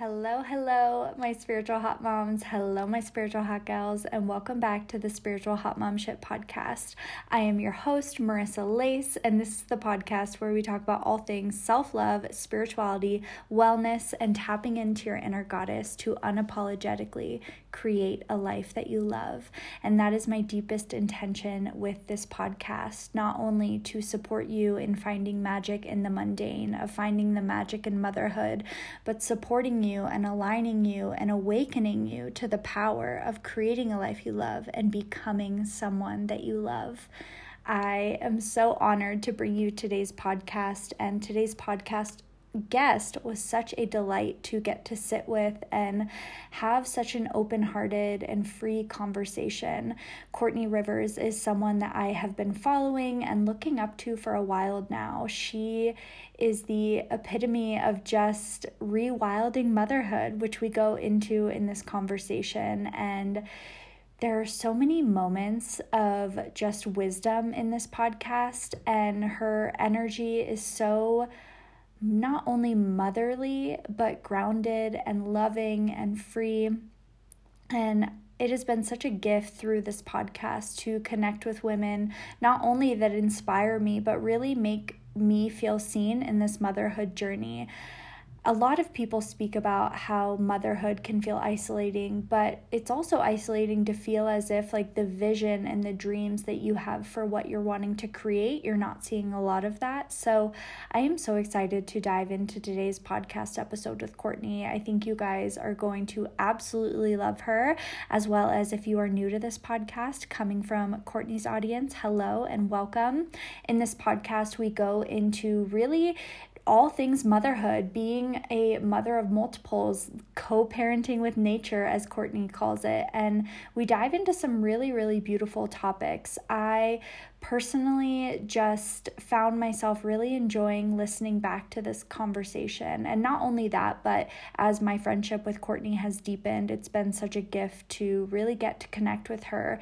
Hello, hello, my spiritual hot moms. Hello, my spiritual hot gals, and welcome back to the Spiritual Hot Mom Shit podcast. I am your host, Marissa Lace, and this is the podcast where we talk about all things self love, spirituality, wellness, and tapping into your inner goddess to unapologetically create a life that you love. And that is my deepest intention with this podcast, not only to support you in finding magic in the mundane, of finding the magic in motherhood, but supporting you you and aligning you and awakening you to the power of creating a life you love and becoming someone that you love. I am so honored to bring you today's podcast, and today's podcast guest was such a delight to get to sit with and have such an open hearted and free conversation. Courtney Rivers is someone that I have been following and looking up to for a while now. She is the epitome of just rewilding motherhood, which we go into in this conversation. And there are so many moments of just wisdom in this podcast, and her energy is so not only motherly, but grounded and loving and free. And it has been such a gift through this podcast to connect with women, not only that inspire me, but really make me feel seen in this motherhood journey a lot of people speak about how motherhood can feel isolating, but it's also isolating to feel as if, like, the vision and the dreams that you have for what you're wanting to create, you're not seeing a lot of that. So, I am so excited to dive into today's podcast episode with Courtney. I think you guys are going to absolutely love her, as well as if you are new to this podcast, coming from Courtney's audience, hello and welcome. In this podcast, we go into really all things motherhood, being a mother of multiples, co parenting with nature, as Courtney calls it. And we dive into some really, really beautiful topics. I personally just found myself really enjoying listening back to this conversation. And not only that, but as my friendship with Courtney has deepened, it's been such a gift to really get to connect with her.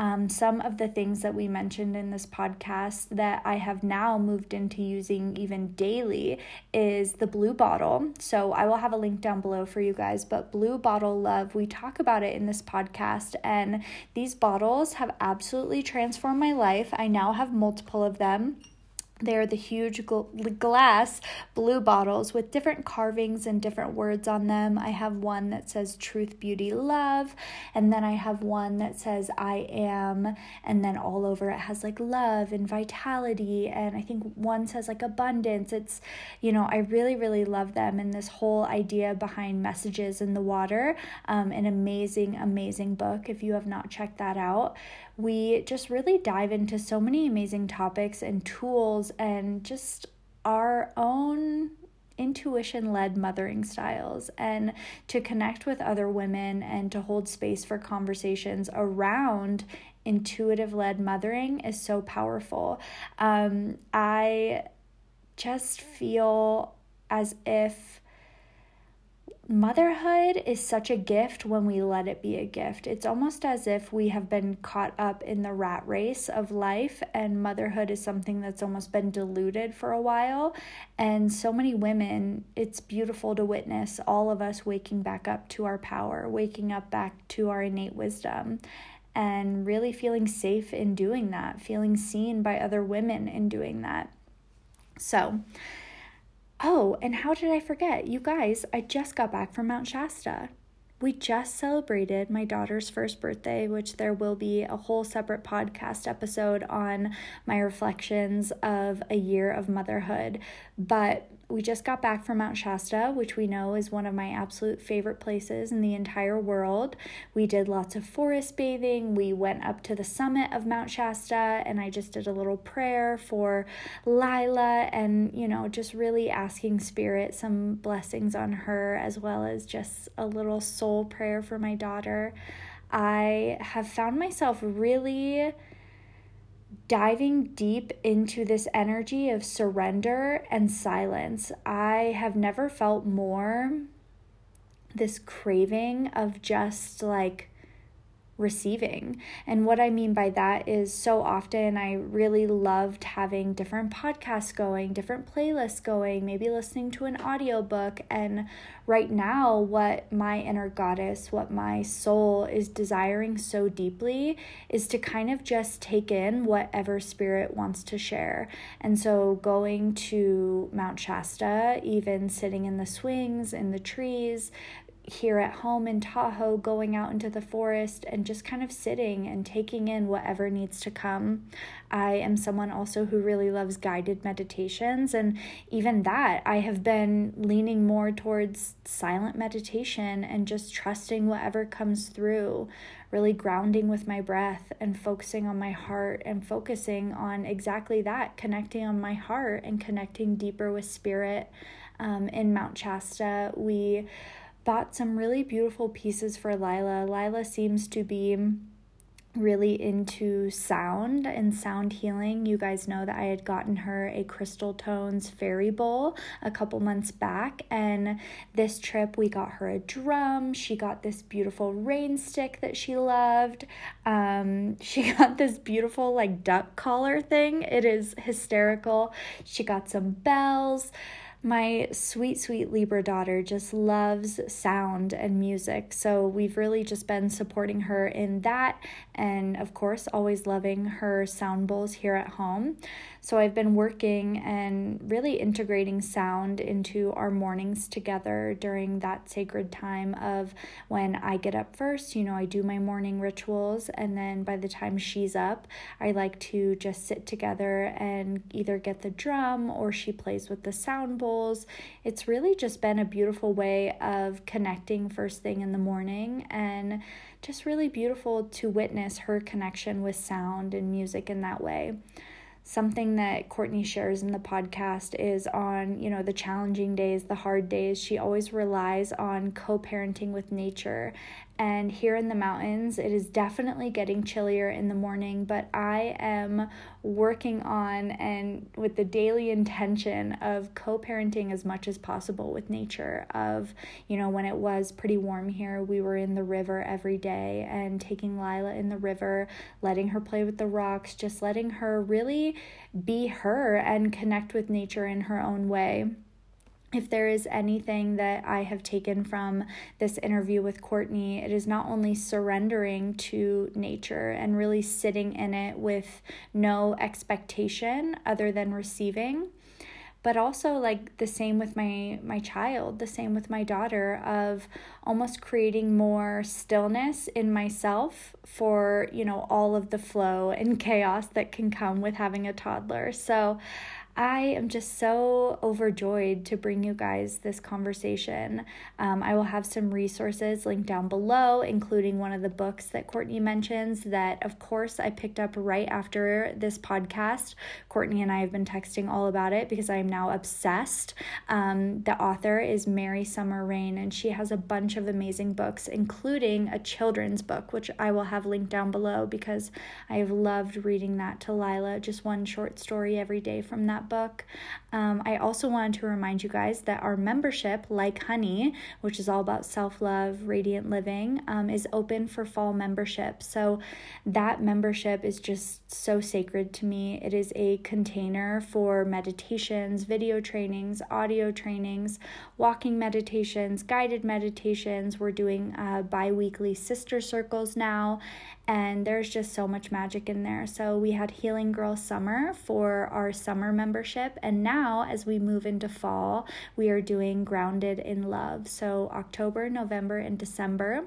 Um, some of the things that we mentioned in this podcast that I have now moved into using even daily is the blue bottle. So I will have a link down below for you guys, but blue bottle love, we talk about it in this podcast, and these bottles have absolutely transformed my life. I now have multiple of them. They're the huge gl- glass blue bottles with different carvings and different words on them. I have one that says truth, beauty, love, and then I have one that says I am, and then all over it has like love and vitality, and I think one says like abundance. It's, you know, I really, really love them, and this whole idea behind messages in the water. Um, an amazing, amazing book if you have not checked that out we just really dive into so many amazing topics and tools and just our own intuition led mothering styles and to connect with other women and to hold space for conversations around intuitive led mothering is so powerful. Um, I just feel as if motherhood is such a gift when we let it be a gift. It's almost as if we have been caught up in the rat race of life, and motherhood is something that's almost been diluted for a while. And so many women, it's beautiful to witness all of us waking back up to our power, waking up back to our innate wisdom. And really feeling safe in doing that, feeling seen by other women in doing that. So, Oh, and how did I forget? You guys, I just got back from Mount Shasta. We just celebrated my daughter's first birthday, which there will be a whole separate podcast episode on my reflections of a year of motherhood. But we just got back from Mount Shasta, which we know is one of my absolute favorite places in the entire world. We did lots of forest bathing. We went up to the summit of Mount Shasta, and I just did a little prayer for Lila and, you know, just really asking Spirit some blessings on her, as well as just a little soul prayer for my daughter. I have found myself really diving deep into this energy of surrender and silence. I have never felt more this craving of just like receiving. And what I mean by that is so often I really loved having different podcasts going, different playlists going, maybe listening to an audiobook. And right now, what my inner goddess, what my soul is desiring so deeply is to kind of just take in whatever spirit wants to share. And so going to Mount Shasta, even sitting in the swings, in the trees, here at home in Tahoe, going out into the forest and just kind of sitting and taking in whatever needs to come. I am someone also who really loves guided meditations, and even that, I have been leaning more towards silent meditation and just trusting whatever comes through, really grounding with my breath and focusing on my heart and focusing on exactly that connecting on my heart and connecting deeper with spirit. Um, in Mount Shasta, we bought some really beautiful pieces for Lila. Lila seems to be really into sound and sound healing. You guys know that I had gotten her a Crystal Tones fairy bowl a couple months back, and this trip we got her a drum. She got this beautiful rain stick that she loved. Um, she got this beautiful like duck collar thing. It is hysterical. She got some bells. My sweet, sweet Libra daughter just loves sound and music. So we've really just been supporting her in that. And of course, always loving her sound bowls here at home. So I've been working and really integrating sound into our mornings together during that sacred time of when I get up first. You know, I do my morning rituals, and then by the time she's up, I like to just sit together and either get the drum or she plays with the sound bowls. It's really just been a beautiful way of connecting first thing in the morning and just really beautiful to witness her connection with sound and music in that way something that Courtney shares in the podcast is on, you know, the challenging days, the hard days. She always relies on co parenting with nature and here in the mountains, it is definitely getting chillier in the morning, but I am working on and with the daily intention of co parenting as much as possible with nature. Of, you know, when it was pretty warm here, we were in the river every day and taking Lila in the river, letting her play with the rocks, just letting her really be her and connect with nature in her own way if there is anything that I have taken from this interview with Courtney, it is not only surrendering to nature and really sitting in it with no expectation other than receiving, but also like the same with my my child, the same with my daughter of almost creating more stillness in myself for, you know, all of the flow and chaos that can come with having a toddler. So, I am just so overjoyed to bring you guys this conversation. Um, I will have some resources linked down below, including one of the books that Courtney mentions that, of course, I picked up right after this podcast. Courtney and I have been texting all about it because I am now obsessed. Um, the author is Mary Summer Rain, and she has a bunch of amazing books, including a children's book, which I will have linked down below because I have loved reading that to Lila, just one short story every day from that book. Um, I also wanted to remind you guys that our membership, Like Honey, which is all about self love, radiant living, um, is open for fall membership. So that membership is just so sacred to me. It is a container for meditations, video trainings, audio trainings, walking meditations, guided meditations. We're doing uh, bi weekly sister circles now, and there's just so much magic in there. So we had Healing Girl Summer for our summer membership, and now as we move into fall, we are doing Grounded in Love. So October, November, and December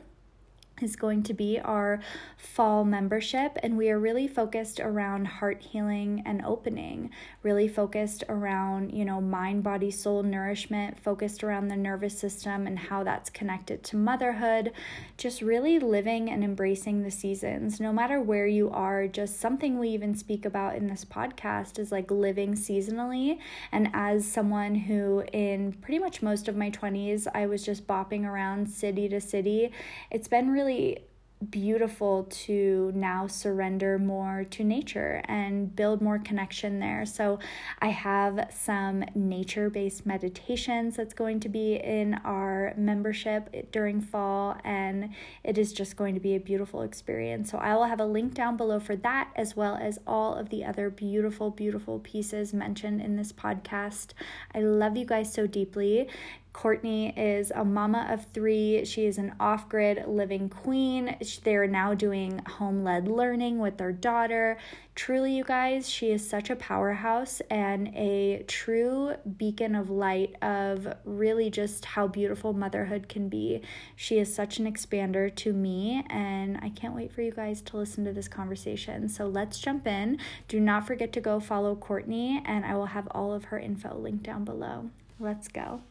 is going to be our fall membership, and we are really focused around heart healing and opening, really focused around, you know, mind, body, soul nourishment, focused around the nervous system and how that's connected to motherhood, just really living and embracing the seasons, no matter where you are. Just something we even speak about in this podcast is like living seasonally. And as someone who, in pretty much most of my 20s, I was just bopping around city to city, it's been really really beautiful to now surrender more to nature and build more connection there. So, I have some nature based meditations that's going to be in our membership during fall, and it is just going to be a beautiful experience. So, I will have a link down below for that, as well as all of the other beautiful, beautiful pieces mentioned in this podcast. I love you guys so deeply. Courtney is a mama of three. She is an off grid living queen. They're now doing home led learning with their daughter. Truly, you guys, she is such a powerhouse and a true beacon of light of really just how beautiful motherhood can be. She is such an expander to me, and I can't wait for you guys to listen to this conversation. So let's jump in. Do not forget to go follow Courtney, and I will have all of her info linked down below. Let's go.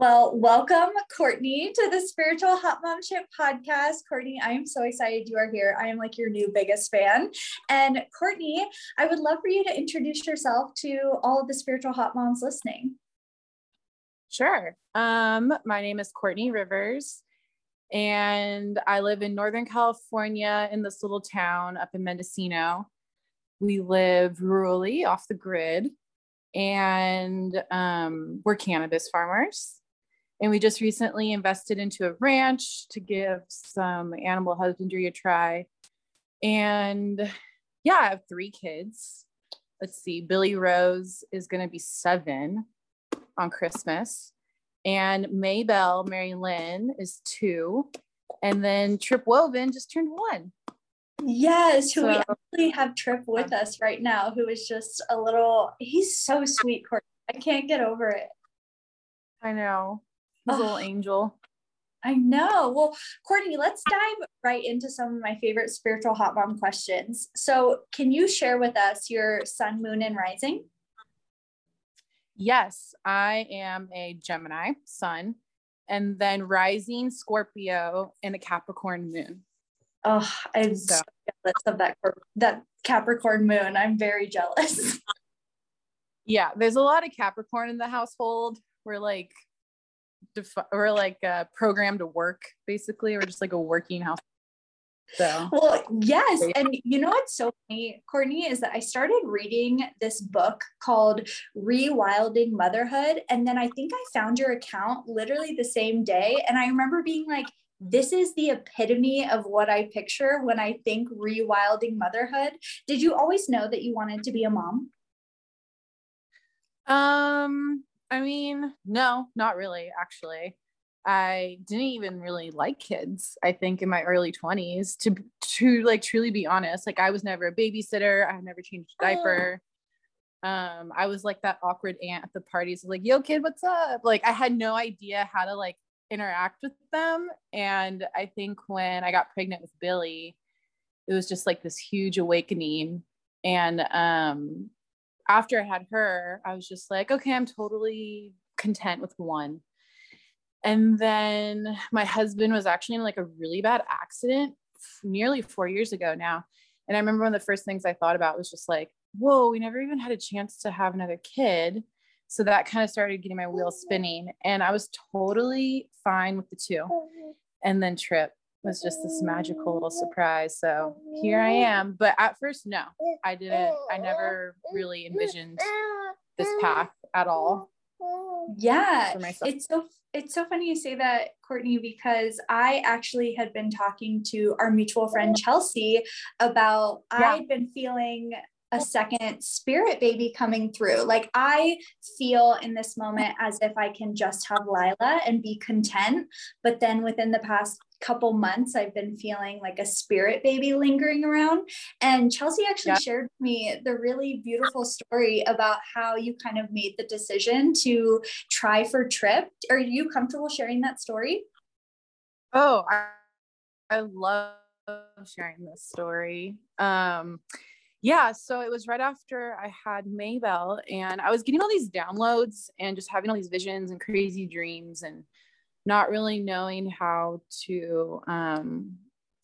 Well, welcome, Courtney, to the Spiritual Hot Mom Momship podcast. Courtney, I am so excited you are here. I am like your new biggest fan. And Courtney, I would love for you to introduce yourself to all of the Spiritual Hot Moms listening. Sure. Um, my name is Courtney Rivers, and I live in Northern California in this little town up in Mendocino. We live rurally off the grid, and um, we're cannabis farmers and we just recently invested into a ranch to give some animal husbandry a try. And yeah, I have three kids. Let's see, Billy Rose is going to be seven on Christmas. And Maybell Mary Lynn is two. And then Trip Woven just turned one. Yes, who so, we actually have Trip with us right now, who is just a little, he's so sweet, Courtney. I can't get over it. I know. His oh, little angel. I know. Well, Courtney, let's dive right into some of my favorite spiritual hot mom questions. So, can you share with us your sun, moon, and rising? Yes, I am a Gemini sun, and then rising Scorpio and a Capricorn moon. Oh, I'm so, so jealous of that that Capricorn moon. I'm very jealous. yeah, there's a lot of Capricorn in the household. We're like defi- or like uh, programmed to work basically or just like a working house. So. Well yes and you know what's so funny courtney is that i started reading this book called rewilding motherhood and then i think i found your account literally the same day and i remember being like this is the epitome of what i picture when i think rewilding motherhood. Did you always know that you wanted to be a mom? Um I mean, no, not really, actually. I didn't even really like kids, I think in my early 20s to to like truly be honest. Like I was never a babysitter, I had never changed a diaper. Um I was like that awkward aunt at the parties like, "Yo kid, what's up?" Like I had no idea how to like interact with them and I think when I got pregnant with Billy, it was just like this huge awakening and um after I had her, I was just like, okay, I'm totally content with one. And then my husband was actually in like a really bad accident nearly four years ago now. And I remember one of the first things I thought about was just like, whoa, we never even had a chance to have another kid. So that kind of started getting my wheels spinning. And I was totally fine with the two. And then Trip was just this magical little surprise. So here I am. But at first, no, I didn't, I never really envisioned this path at all. Yeah. It's so it's so funny you say that, Courtney, because I actually had been talking to our mutual friend Chelsea about yeah. I'd been feeling a second spirit baby coming through. Like I feel in this moment as if I can just have Lila and be content. But then within the past couple months I've been feeling like a spirit baby lingering around. And Chelsea actually shared with me the really beautiful story about how you kind of made the decision to try for Trip. Are you comfortable sharing that story? Oh, I, I love sharing this story. Um, yeah, so it was right after I had Maybell, and I was getting all these downloads and just having all these visions and crazy dreams and not really knowing how to um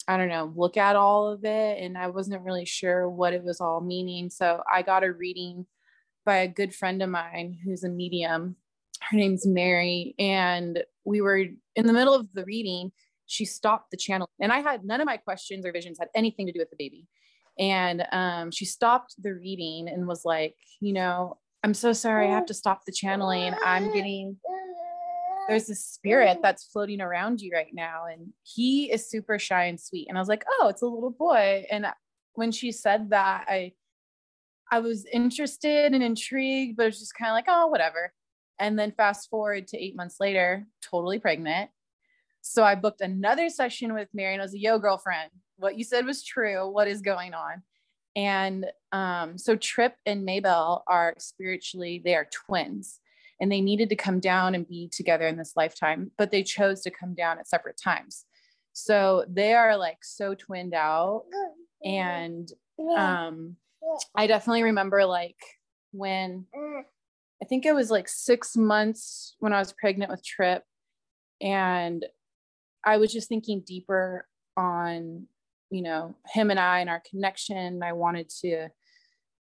I don't know, look at all of it. And I wasn't really sure what it was all meaning. So I got a reading by a good friend of mine who's a medium. Her name's Mary. And we were in the middle of the reading she stopped the channel and i had none of my questions or visions had anything to do with the baby and um, she stopped the reading and was like you know i'm so sorry i have to stop the channeling i'm getting there's this spirit that's floating around you right now and he is super shy and sweet. And i was like oh it's a little boy. And when she said that i i was interested and intrigued but it was just kind of like oh whatever. And then fast forward to eight months later totally pregnant. So i booked another session with mary and i was like yo girlfriend what you said was true. What is going on? And um, so trip and mabel are spiritually they are twins and they needed to come down and be together in this lifetime, but they chose to come down at separate times. So they are like so twinned out. And um, I definitely remember like when I think it was like six months when I was pregnant with Trip, and I was just thinking deeper on, you know, him and I and our connection. I wanted to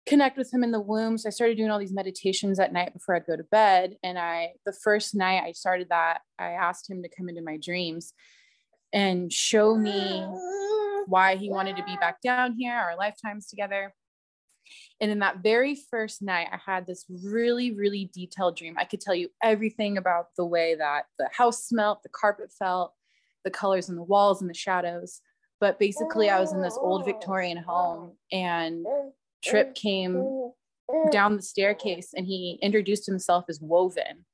connect with him in the womb. So I started doing all these meditations at night before I'd go to bed. And I, the first night I started that, I asked him to come into my dreams and show me why he wanted to be back down here, our lifetimes together. And in that very first night, I had this really, really detailed dream. I could tell you everything about the way that the house smelt, the carpet felt, the colors in the walls and the shadows. But basically, I was in this old Victorian home and Trip mm-hmm. came mm-hmm. down the staircase and he introduced himself as Woven.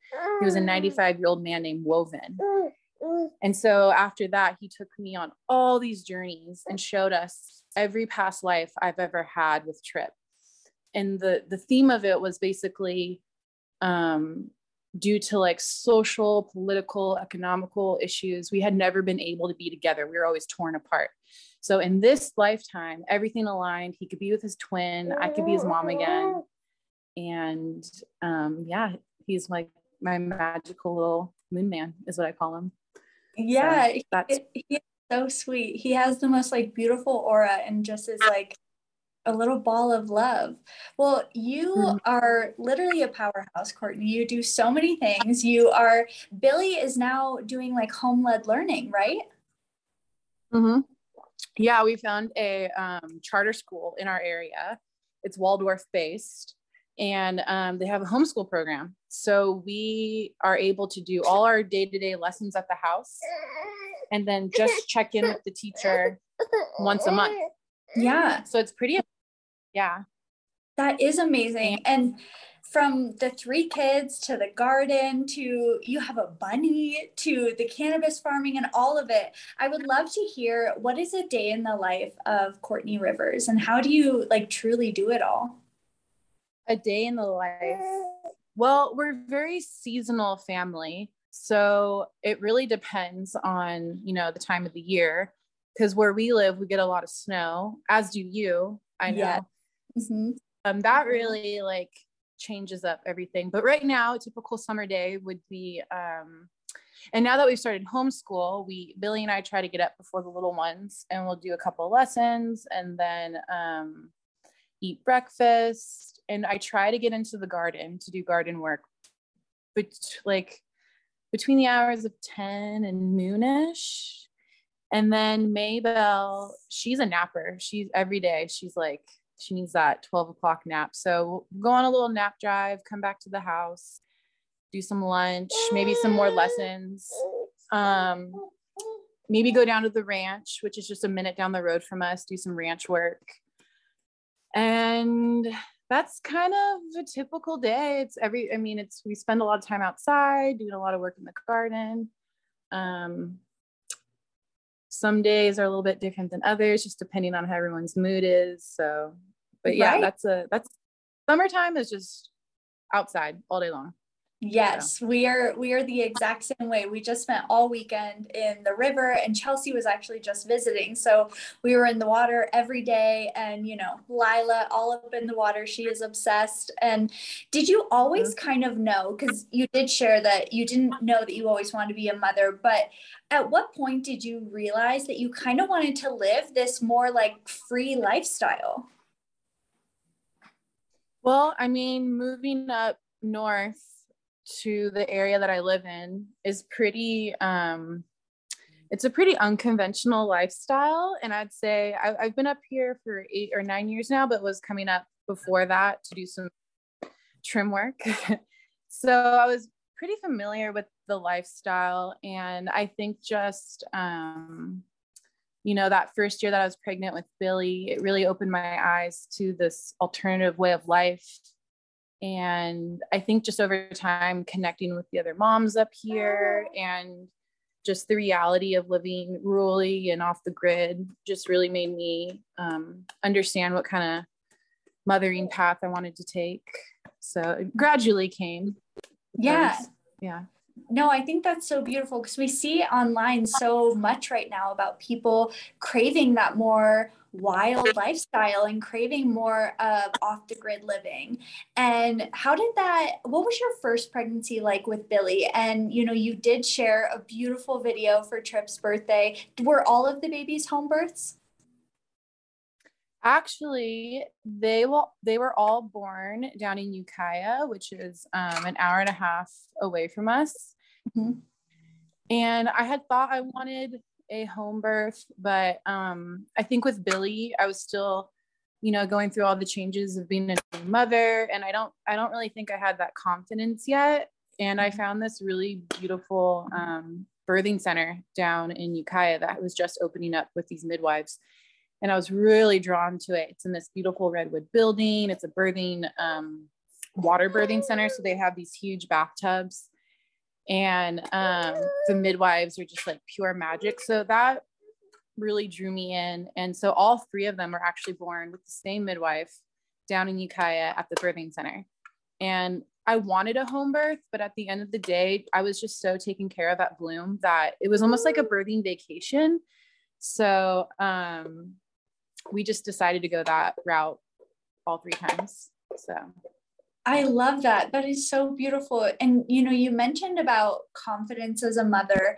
He was a mm-hmm. 95 year old man named Woven. And so after that, he took me on all these journeys and showed us every past life I've ever had with Trip. And the, the theme of it was basically um, due to like social, political, economical issues, we had never been able to be together. We were always torn apart. So in this lifetime, everything aligned. He could be with his twin. I could be his mom again. And um, yeah, he's like my magical little moon man, is what I call him. Yeah, so that's he's so sweet. He has the most like beautiful aura and just is like a little ball of love. Well, you mm-hmm. are literally a powerhouse, Courtney. You do so many things. You are Billy is now doing like home led learning, right? Mm-hmm. Yeah, we found a um, charter school in our area. It's Waldorf based, and um, they have a homeschool program. So we are able to do all our day to day lessons at the house and then just check in with the teacher once a month. Yeah. So it's pretty, yeah. That is amazing. And from the three kids to the garden to you have a bunny to the cannabis farming and all of it. I would love to hear what is a day in the life of Courtney Rivers and how do you like truly do it all? A day in the life. Well, we're very seasonal family. So it really depends on, you know, the time of the year. Because where we live, we get a lot of snow, as do you. I know. Yeah. Mm-hmm. Um, that really like changes up everything. But right now, a typical summer day would be, um, and now that we've started homeschool, we Billy and I try to get up before the little ones, and we'll do a couple lessons, and then um, eat breakfast. And I try to get into the garden to do garden work, but like between the hours of 10 and noonish. And then Maybell, she's a napper. She's every day, she's like she needs that 12 o'clock nap. So go on a little nap drive, come back to the house, do some lunch, maybe some more lessons. Um, maybe go down to the ranch, which is just a minute down the road from us, do some ranch work. And that's kind of a typical day. It's every, I mean, it's, we spend a lot of time outside doing a lot of work in the garden. Um, some days are a little bit different than others just depending on how everyone's mood is so but yeah right. that's a that's summertime is just outside all day long Yes, we are we are the exact same way. We just spent all weekend in the river and Chelsea was actually just visiting. So we were in the water every day and you know, Lila all up in the water. She is obsessed. And did you always mm-hmm. kind of know cuz you did share that you didn't know that you always wanted to be a mother, but at what point did you realize that you kind of wanted to live this more like free lifestyle? Well, I mean, moving up north to the area that I live in is pretty um it's a pretty unconventional lifestyle. And I'd say I, I've been up here for eight or nine years now but was coming up before that to do some trim work. So I was pretty familiar with the lifestyle. And I think just um you know that first year that I was pregnant with Billy it really opened my eyes to this alternative way of life and I think just over time, connecting with the other moms up here and just the reality of living rurally and off the grid just really made me um, understand what kind of mothering path I wanted to take. So it gradually came. Yeah. yeah no, I think that's so beautiful because we see online so much right now about people craving that more wild lifestyle and craving more of off the grid living. And how did that, what was your first pregnancy like with Billy? And, you know, you did share a beautiful video for Trip's birthday. Were all of the babies home births? Actually, they will they were all born down in Ukiah, which is um, an hour and a half away from us. Mm-hmm. And I had thought I wanted a home birth, but um, I think with Billy, I was still, you know, going through all the changes of being a mother, and I don't I don't really think I had that confidence yet. And I mm-hmm. found this really beautiful um, birthing center down in Ukiah that was just opening up with these midwives and I was really drawn to it. It's in this beautiful redwood building. It's a birthing um, water birthing center, so they have these huge bathtubs, and um, the midwives are just like pure magic. So that really drew me in, and so all three of them are actually born with the same midwife down in Ukiah at the birthing center, and I wanted a home birth, but at the end of the day, I was just so taken care of at Bloom that it was almost like a birthing vacation. So um, we just decided to go that route all three times. So I love that. That is so beautiful. And you know, you mentioned about confidence as a mother.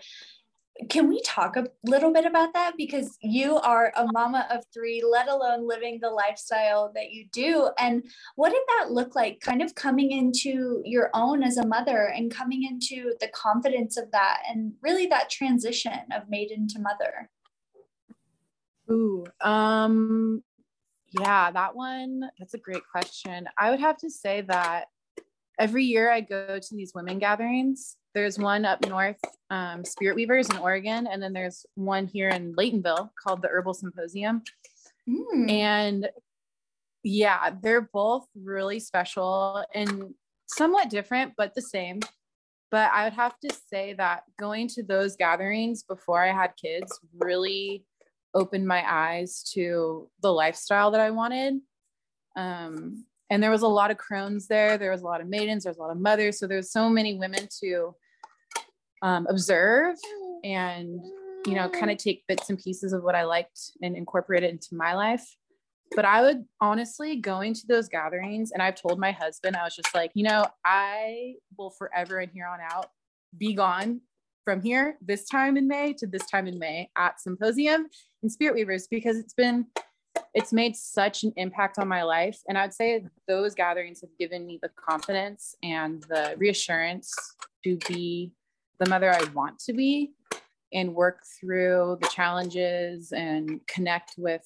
Can we talk a little bit about that? Because you are a mama of three, let alone living the lifestyle that you do. And what did that look like, kind of coming into your own as a mother and coming into the confidence of that and really that transition of maiden to mother? Ooh, um, yeah, that one, that's a great question. I would have to say that every year I go to these women gatherings. There's one up north, um, Spirit Weavers in Oregon, and then there's one here in Laytonville called the Herbal Symposium. Mm. And yeah, they're both really special and somewhat different, but the same. But I would have to say that going to those gatherings before I had kids really opened my eyes to the lifestyle that I wanted. Um, and there was a lot of crones there. There was a lot of maidens. There was a lot of mothers. So there's so many women to um, observe and you know kind of take bits and pieces of what I liked and incorporate it into my life. But I would honestly going to those gatherings, and I've told my husband, I was just like, you know, I will forever and here on out be gone from here this time in May to this time in May at Symposium in Spirit Weavers because it's been it's made such an impact on my life. And I'd say those gatherings have given me the confidence and the reassurance to be the mother I want to be and work through the challenges and connect with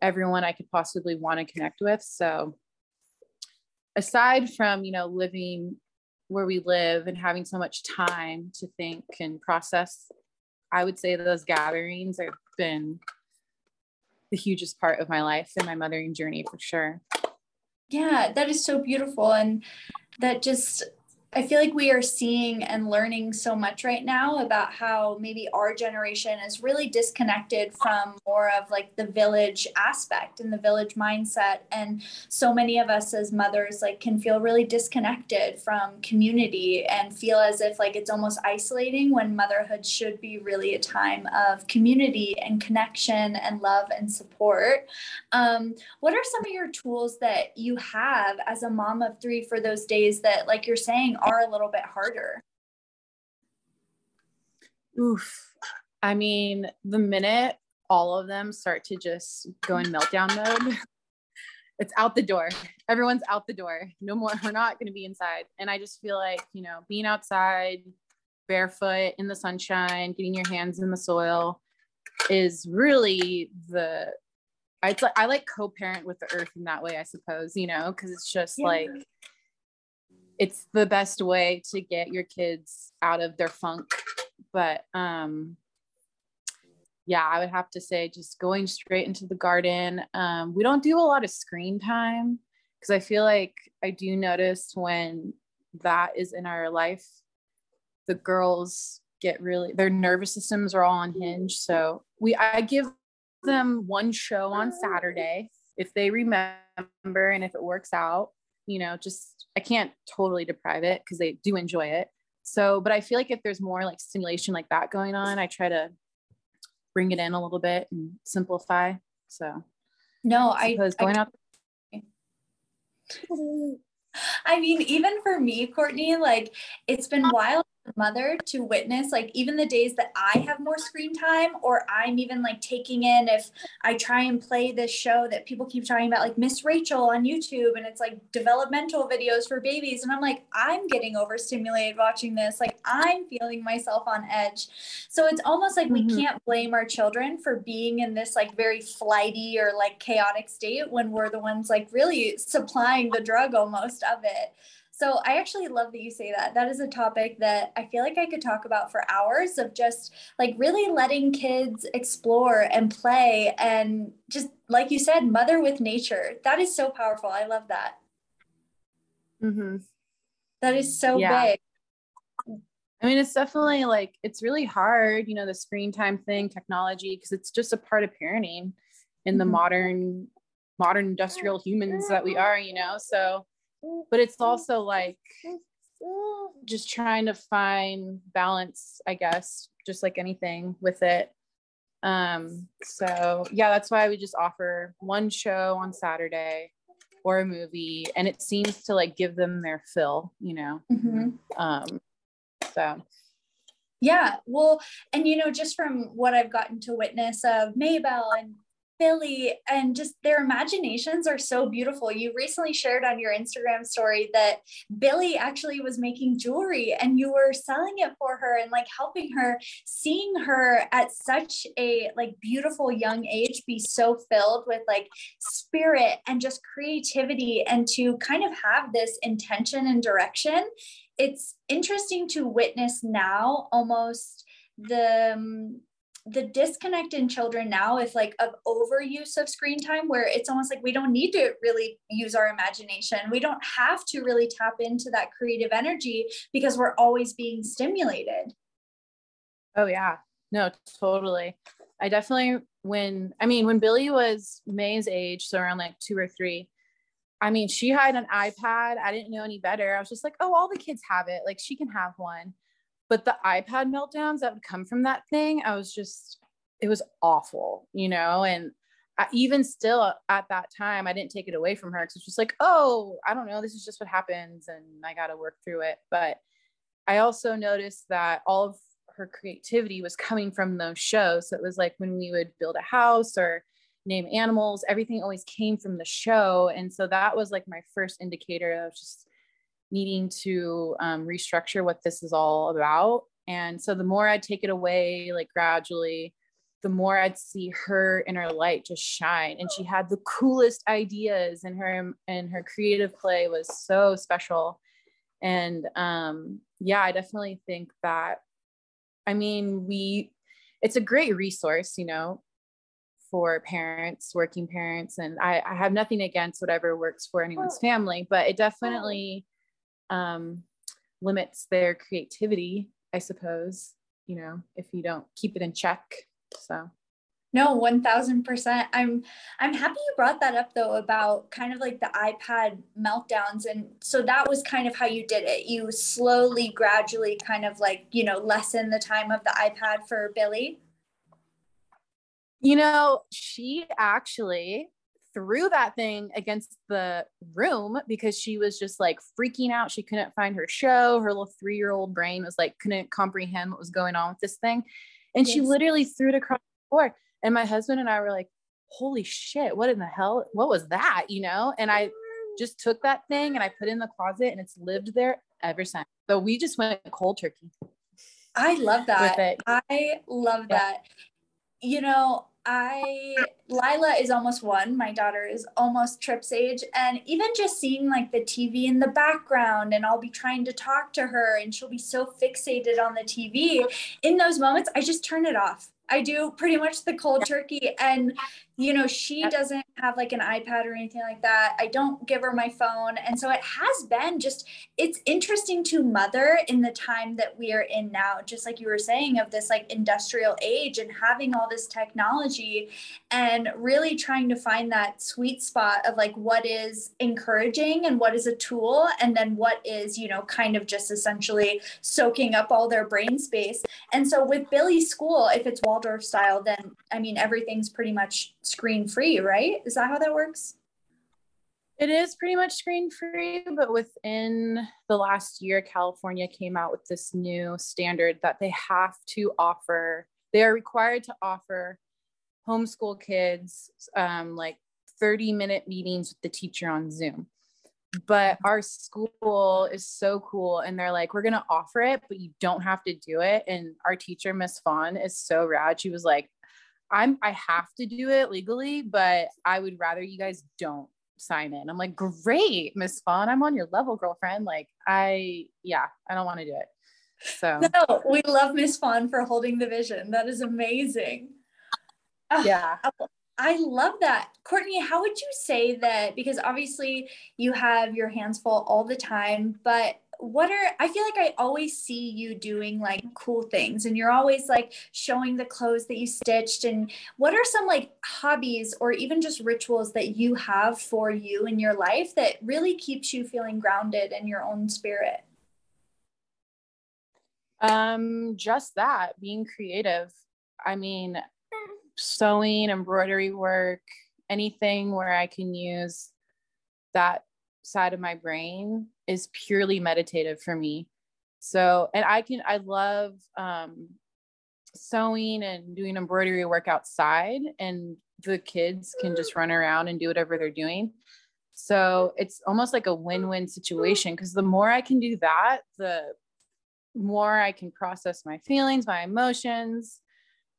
everyone I could possibly want to connect with. So aside from you know living where we live and having so much time to think and process, I would say those gatherings have been the hugest part of my life and my mothering journey for sure. Yeah, that is so beautiful. And that just I feel like we are seeing and learning so much right now about how maybe our generation is really disconnected from more of like the village aspect and the village mindset. And so many of us as mothers like can feel really disconnected from community and feel as if like it's almost isolating when motherhood should be really a time of community and connection and love and support. Um, what are some of your tools that you have as a mom of three for those days that, like you're saying, are a little bit harder? Oof. I mean, the minute all of them start to just go in meltdown mode, it's out the door. Everyone's out the door. No more. We're not going to be inside. And I just feel like, you know, being outside barefoot in the sunshine, getting your hands in the soil is really the I like I like co-parent with the earth in that way, I suppose, you know, because it's just yeah. like it's the best way to get your kids out of their funk. But um yeah, I would have to say just going straight into the garden. Um, we don't do a lot of screen time because I feel like I do notice when that is in our life, the girls get really their nervous systems are all unhinged. So we I give them one show on Saturday if they remember and if it works out. You know, just I can't totally deprive it because they do enjoy it. So, but I feel like if there's more like stimulation like that going on, I try to bring it in a little bit and simplify. So no, I suppose going I, out. I mean, even for me, Courtney, like it's been wild mother to witness like even the days that I have more screen time or I'm even like taking in if I try and play this show that people keep talking about like Miss Rachel on YouTube and it's like developmental videos for babies. And I'm like I'm getting overstimulated watching this. Like I'm feeling myself on edge. So it's almost like mm-hmm. we can't blame our children for being in this like very flighty or like chaotic state when we're the ones like really supplying the drug almost of it so I actually love that you say that. That is a topic that I feel like I could talk about for hours of just like really letting kids explore and play and just like you said, mother with nature. That is so powerful. I love that. Mm-hmm. That is so yeah. big. I mean, it's definitely like it's really hard, you know, the screen time thing, technology, because it's just a part of parenting in the mm-hmm. modern modern industrial humans that we are, you know. So but it's also like just trying to find balance i guess just like anything with it. Um so yeah that's why we just offer one show on saturday or a movie and it seems to like give them their fill you know? Mm-hmm. um so. Yeah well and you know just from what i've gotten to witness of maybell and Billy and just their imaginations are so beautiful. You recently shared on your Instagram story that Billy actually was making jewelry and you were selling it for her and like helping her, seeing her at such a like beautiful young age be so filled with like spirit and just creativity and to kind of have this intention and direction. It's interesting to witness now almost the um, the disconnect in children now is like of overuse of screen time where it's almost like we don't need to really use our imagination. We don't have to really tap into that creative energy because we're always being stimulated. Oh yeah. No totally. I definitely when i mean when billy was may's age so around like two or three i mean she had an ipad. I didn't know any better. I was just like oh all the kids have it. Like she can have one but the iPad meltdowns that would come from that thing, I was just, it was awful, you know? And I, even still at that time, I didn't take it away from her because it's just like, oh, I don't know, this is just what happens and I got to work through it. But I also noticed that all of her creativity was coming from those shows. So it was like when we would build a house or name animals, everything always came from the show. And so that was like my first indicator of just needing to um, restructure what this is all about. And so the more I'd take it away, like gradually, the more I'd see her inner light just shine. And she had the coolest ideas, and her and her creative play was so special. And um, yeah, I definitely think that. I mean, we, it's a great resource, you know, for parents, working parents, and I, I have nothing against whatever works for anyone's family, but it definitely um, limits their creativity, I suppose, you know, if you don't keep it in check. So no, 1000%. I'm I'm happy you brought that up though about kind of like the iPad meltdowns and so that was kind of how you did it. You slowly gradually kind of like, you know, lessen the time of the iPad for Billy. You know, she actually threw that thing against the room because she was just like freaking out. She couldn't find her show. Her little three year old brain was like, couldn't comprehend what was going on with this thing. And yes. she literally threw it across the floor. And my husband and I were like, holy shit, what in the hell? What was that? You know? And I just took that thing and I put it in the closet and it's lived there ever since. So we just went cold turkey. I love that. I love yeah. that. You know, I Lila is almost one. My daughter is almost Trip's age. And even just seeing like the TV in the background, and I'll be trying to talk to her, and she'll be so fixated on the TV. In those moments, I just turn it off. I do pretty much the cold turkey. And you know, she doesn't have like an iPad or anything like that. I don't give her my phone. And so it has been just, it's interesting to mother in the time that we are in now, just like you were saying, of this like industrial age and having all this technology and really trying to find that sweet spot of like what is encouraging and what is a tool and then what is, you know, kind of just essentially soaking up all their brain space. And so with Billy's school, if it's Waldorf style, then I mean, everything's pretty much screen free, right? Is that how that works? It is pretty much screen free, but within the last year, California came out with this new standard that they have to offer, they are required to offer homeschool kids um, like 30 minute meetings with the teacher on Zoom. But our school is so cool, and they're like, we're gonna offer it, but you don't have to do it. And our teacher, Miss Fawn, is so rad. She was like, I'm I have to do it legally, but I would rather you guys don't sign in. I'm like, great, Miss Fawn, I'm on your level, girlfriend. Like, I yeah, I don't want to do it. So no, we love Miss Fawn for holding the vision. That is amazing. Ah, yeah. I love that. Courtney, how would you say that? Because obviously you have your hands full all the time, but what are I feel like I always see you doing like cool things and you're always like showing the clothes that you stitched and what are some like hobbies or even just rituals that you have for you in your life that really keeps you feeling grounded in your own spirit? Um just that, being creative. I mean, sewing, embroidery work, anything where I can use that side of my brain is purely meditative for me. So, and I can, I love um, sewing and doing embroidery work outside, and the kids can just run around and do whatever they're doing. So it's almost like a win win situation because the more I can do that, the more I can process my feelings, my emotions.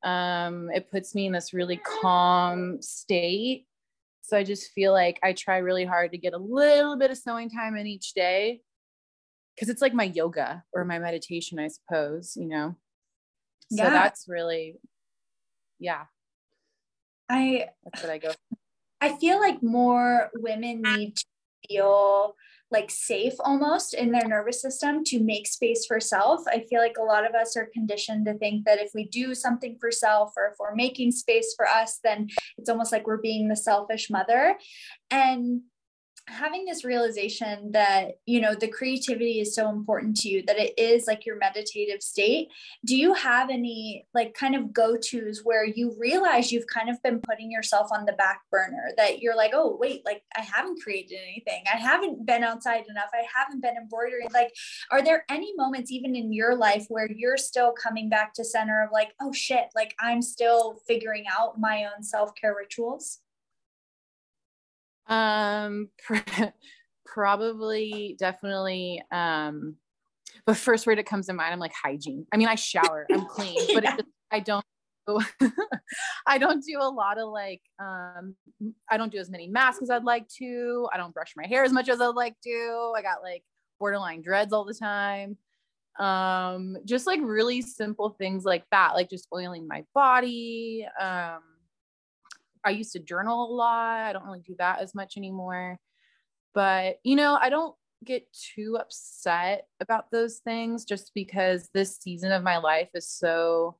Um, it puts me in this really calm state so I just feel like I try really hard to get a little bit of sewing time in each day because it's like my yoga or my meditation, I suppose, you know. So yeah. that's really, yeah. I that's what I go. I feel like more women need to feel like safe almost in their nervous system to make space for self. I feel like a lot of us are conditioned to think that if we do something for self or if we're making space for us, then it's almost like we're being the selfish mother. And having this realization that you know the creativity is so important to you that it is like your meditative state do you have any like kind of go-to's where you realize you've kind of been putting yourself on the back burner that you're like oh wait like i haven't created anything. I haven't been outside enough. I haven't been embroidering. Like are there any moments even in your life where you're still coming back to center of like oh shit like i'm still figuring out my own self-care rituals um, probably, definitely. Um, the first word that comes to mind, I'm like hygiene. I mean, I shower, I'm clean, but just, I don't. I don't do a lot of like um I don't do as many masks as I'd like to. I don't brush my hair as much as I'd like to. I got like borderline dreads all the time. Um just like really simple things like that, like just oiling my body. Um I used to journal a lot. I don't really do that as much anymore. But, you know, I don't get too upset about those things just because this season of my life is so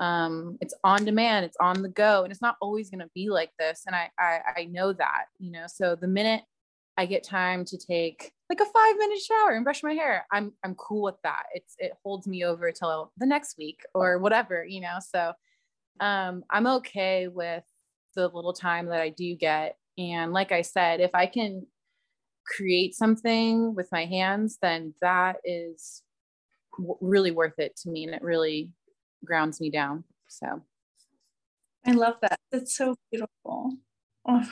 um it's on demand it's on the go and it's not always going to be like this and I, I i know that you know so the minute i get time to take like a five minute shower and brush my hair i'm i'm cool with that it's it holds me over till the next week or whatever you know so um i'm okay with the little time that I do get. And like I said, if I can create something with my hands, then that is w- really worth it to me. And it really grounds me down. So I love that. That's so beautiful. Oh,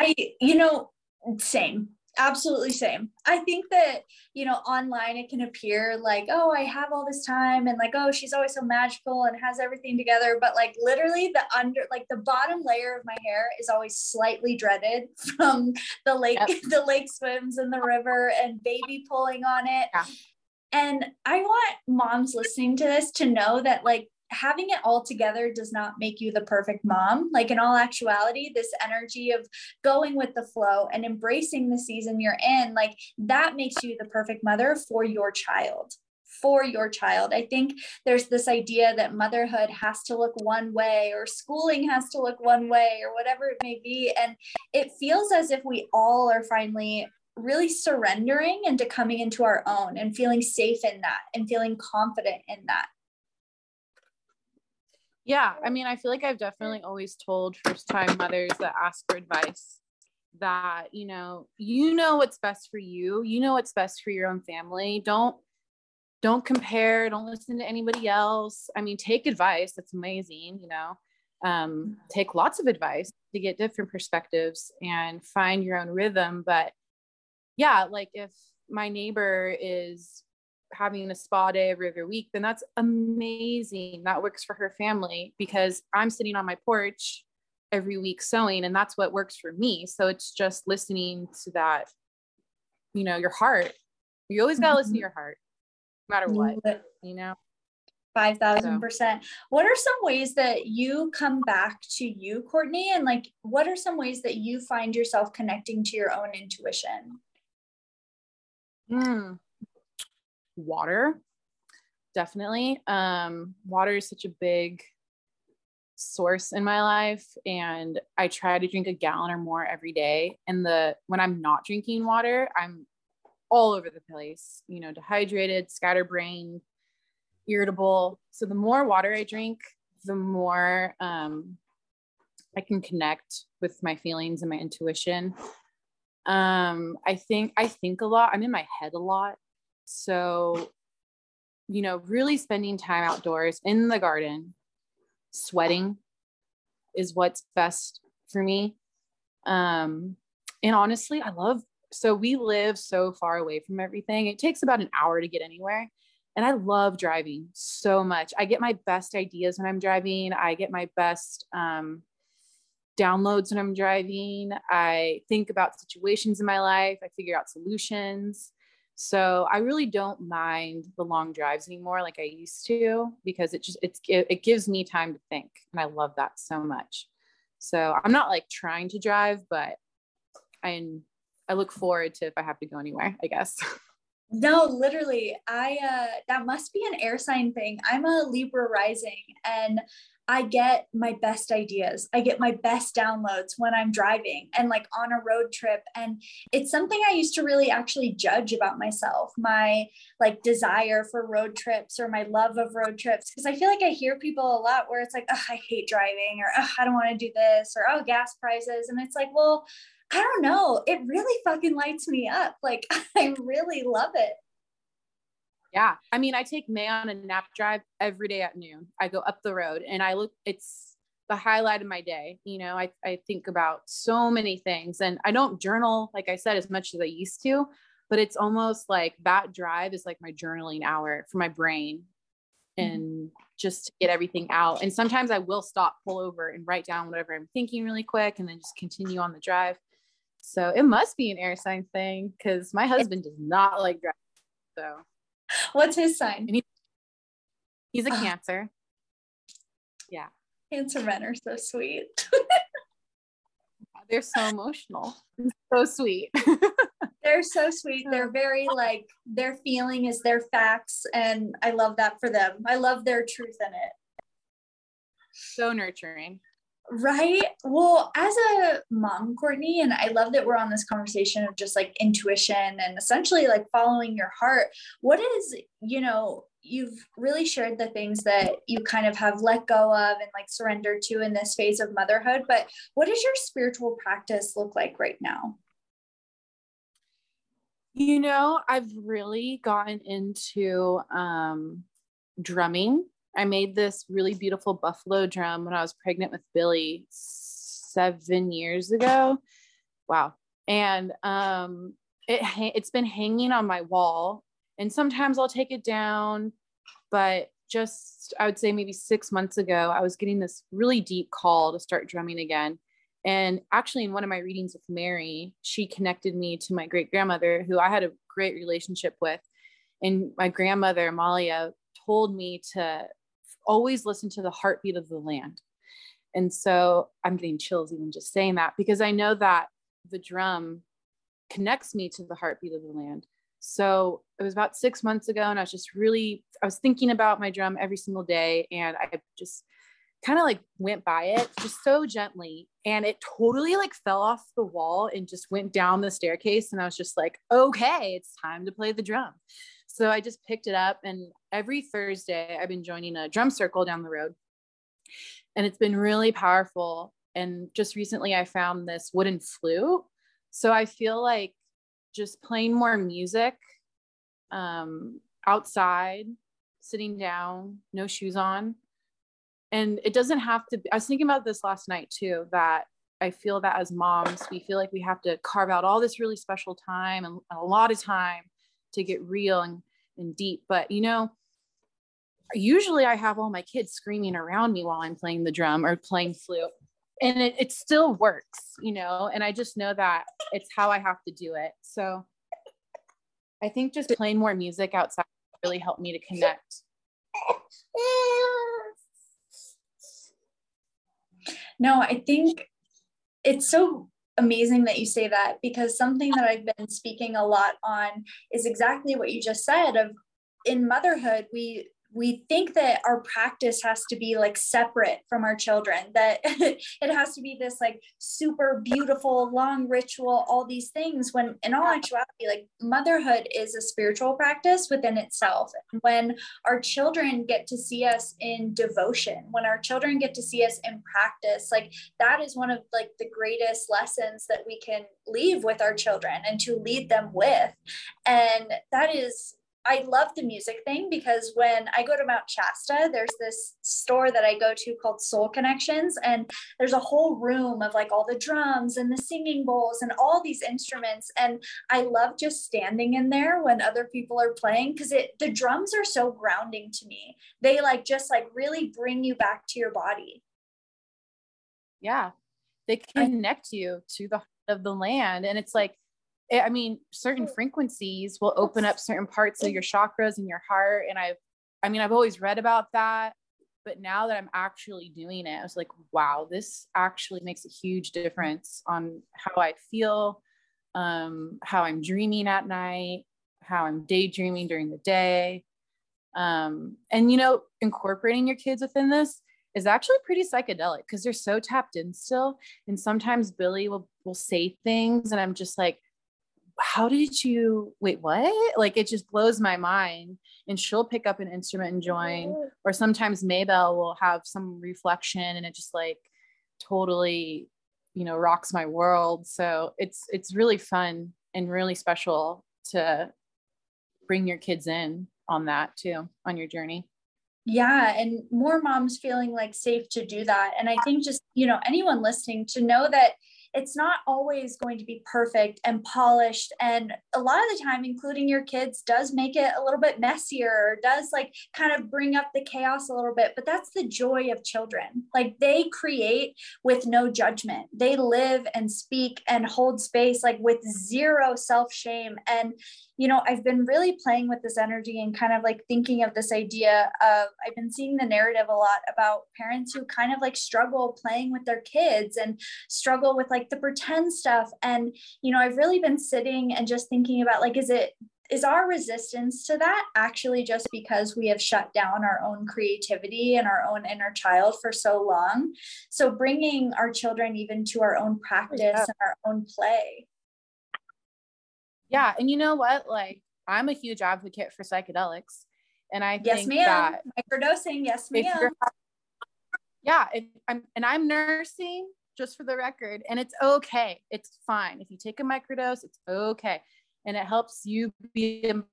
I, you know, same absolutely same i think that you know online it can appear like oh i have all this time and like oh she's always so magical and has everything together but like literally the under like the bottom layer of my hair is always slightly dreaded from the lake yep. the lake swims in the river and baby pulling on it yeah. and i want moms listening to this to know that like having it all together does not make you the perfect mom. Like in all actuality, this energy of going with the flow and embracing the season you're in, like that makes you the perfect mother for your child. For your child. I think there's this idea that motherhood has to look one way or schooling has to look one way or whatever it may be. And it feels as if we all are finally really surrendering into coming into our own and feeling safe in that and feeling confident in that yeah, I mean, I feel like I've definitely always told first time mothers that ask for advice that, you know, you know what's best for you. You know what's best for your own family. Don't don't compare, don't listen to anybody else. I mean, take advice. That's amazing, you know. Um, take lots of advice to get different perspectives and find your own rhythm, but yeah, like if my neighbor is having a spa day every other week, then that's amazing. That works for her family because I'm sitting on my porch every week sewing and that's what works for me. So it's just listening to that, you know, your heart. You always got to listen to mm-hmm. your heart, no matter what, you know? 5000%. What are some ways that you come back to you, Courtney? And like, what are some ways that you find yourself connecting to your own intuition? Hmm water. Definitely. Um, water is such a big source in my life and i try to drink a gallon or more every day. And the when i'm not drinking water i'm all over the place you know dehydrated scatterbrained irritable. So the more water i drink the more um, i can connect with my feelings and my intuition. Um, i think i think a lot i'm in my head a lot so, you know, really spending time outdoors in the garden, sweating is what's best for me. Um, and honestly, I love so we live so far away from everything. It takes about an hour to get anywhere. And I love driving so much. I get my best ideas when I'm driving. I get my best um, downloads when I'm driving. I think about situations in my life. I figure out solutions. So I really don't mind the long drives anymore like I used to because it just it's it, it gives me time to think and I love that so much. So I'm not like trying to drive, but I I look forward to if I have to go anywhere, I guess. No, literally. I uh that must be an air sign thing. I'm a Libra rising and I get my best ideas. I get my best downloads when I'm driving and like on a road trip. And it's something I used to really actually judge about myself, my like desire for road trips or my love of road trips. Cause I feel like I hear people a lot where it's like, oh, I hate driving or oh, I don't want to do this or oh, gas prices. And it's like, well, I don't know. It really fucking lights me up. Like I really love it. Yeah. I mean, I take May on a nap drive every day at noon. I go up the road and I look, it's the highlight of my day. You know, I, I think about so many things and I don't journal, like I said, as much as I used to, but it's almost like that drive is like my journaling hour for my brain mm-hmm. and mm-hmm. just to get everything out. And sometimes I will stop, pull over and write down whatever I'm thinking really quick and then just continue on the drive. So it must be an air sign thing because my husband does not like driving. So What's his sign? He, he's a oh. cancer. Yeah. Cancer men are so sweet. They're so emotional. So sweet. They're so sweet. They're very like their feeling is their facts. And I love that for them. I love their truth in it. So nurturing. Right. Well, as a mom, Courtney, and I love that we're on this conversation of just like intuition and essentially like following your heart. What is, you know, you've really shared the things that you kind of have let go of and like surrendered to in this phase of motherhood. But what does your spiritual practice look like right now? You know, I've really gotten into um, drumming I made this really beautiful buffalo drum when I was pregnant with Billy seven years ago. Wow. And um, it it's been hanging on my wall, and sometimes I'll take it down, but just I would say maybe six months ago, I was getting this really deep call to start drumming again. And actually, in one of my readings with Mary, she connected me to my great grandmother, who I had a great relationship with. And my grandmother, Amalia, told me to always listen to the heartbeat of the land. And so I'm getting chills even just saying that because I know that the drum connects me to the heartbeat of the land. So it was about six months ago, and I was just really, I was thinking about my drum every single day, and I just kind of like went by it just so gently, and it totally like fell off the wall and just went down the staircase. And I was just like, okay, it's time to play the drum. So I just picked it up, and every Thursday I've been joining a drum circle down the road, and it's been really powerful. And just recently, I found this wooden flute. So I feel like just playing more music um, outside, sitting down, no shoes on. And it doesn't have to be, I was thinking about this last night too, that I feel that as moms, we feel like we have to carve out all this really special time and a lot of time to get real and, and deep. But you know, usually I have all my kids screaming around me while I'm playing the drum or playing flute and it, it still works you know and i just know that it's how i have to do it so i think just playing more music outside really helped me to connect no i think it's so amazing that you say that because something that i've been speaking a lot on is exactly what you just said of in motherhood we we think that our practice has to be like separate from our children that it has to be this like super beautiful long ritual all these things when in all actuality like motherhood is a spiritual practice within itself. And when our children get to see us in devotion when our children get to see us in practice like that is one of like the greatest lessons that we can leave with our children and to lead them with. And that is I love the music thing because when I go to Mount Shasta, there's this store that I go to called Soul Connections, and there's a whole room of like all the drums and the singing bowls and all these instruments. And I love just standing in there when other people are playing because it the drums are so grounding to me. They like just like really bring you back to your body. Yeah, they connect you to the heart of the land, and it's like I mean, certain frequencies will open up certain parts of your chakras and your heart. And I've, I mean, I've always read about that, but now that I'm actually doing it, I was like, wow, this actually makes a huge difference on how I feel, um, how I'm dreaming at night, how I'm daydreaming during the day. Um, and, you know, incorporating your kids within this is actually pretty psychedelic because they're so tapped in still. And sometimes Billy will, will say things and I'm just like, how did you wait what? Like it just blows my mind. And she'll pick up an instrument and join or sometimes maybell will have some reflection and it just like totally you know rocks my world. So it's it's really fun and really special to bring your kids in on that too on your journey. Yeah and more moms feeling like safe to do that. And i think just you know anyone listening to know that it's not always going to be perfect and polished. And a lot of the time including your kids does make it a little bit messier does like kind of bring up the chaos a little bit. But that's the joy of children. Like they create with no judgment. They live and speak and hold space like with zero self shame and you know, I've been really playing with this energy and kind of like thinking of this idea of I've been seeing the narrative a lot about parents who kind of like struggle playing with their kids and struggle with like the pretend stuff. And, you know, I've really been sitting and just thinking about like, is it, is our resistance to that actually just because we have shut down our own creativity and our own inner child for so long? So bringing our children even to our own oh, practice yeah. and our own play yeah. And you know what? Like, I'm a huge advocate for psychedelics. And I yes, think ma'am. that microdosing, yes, ma'am. Yeah, if I'm and I'm nursing just for the record, and it's okay. It's fine. If you take a microdose, it's okay. And it helps you be a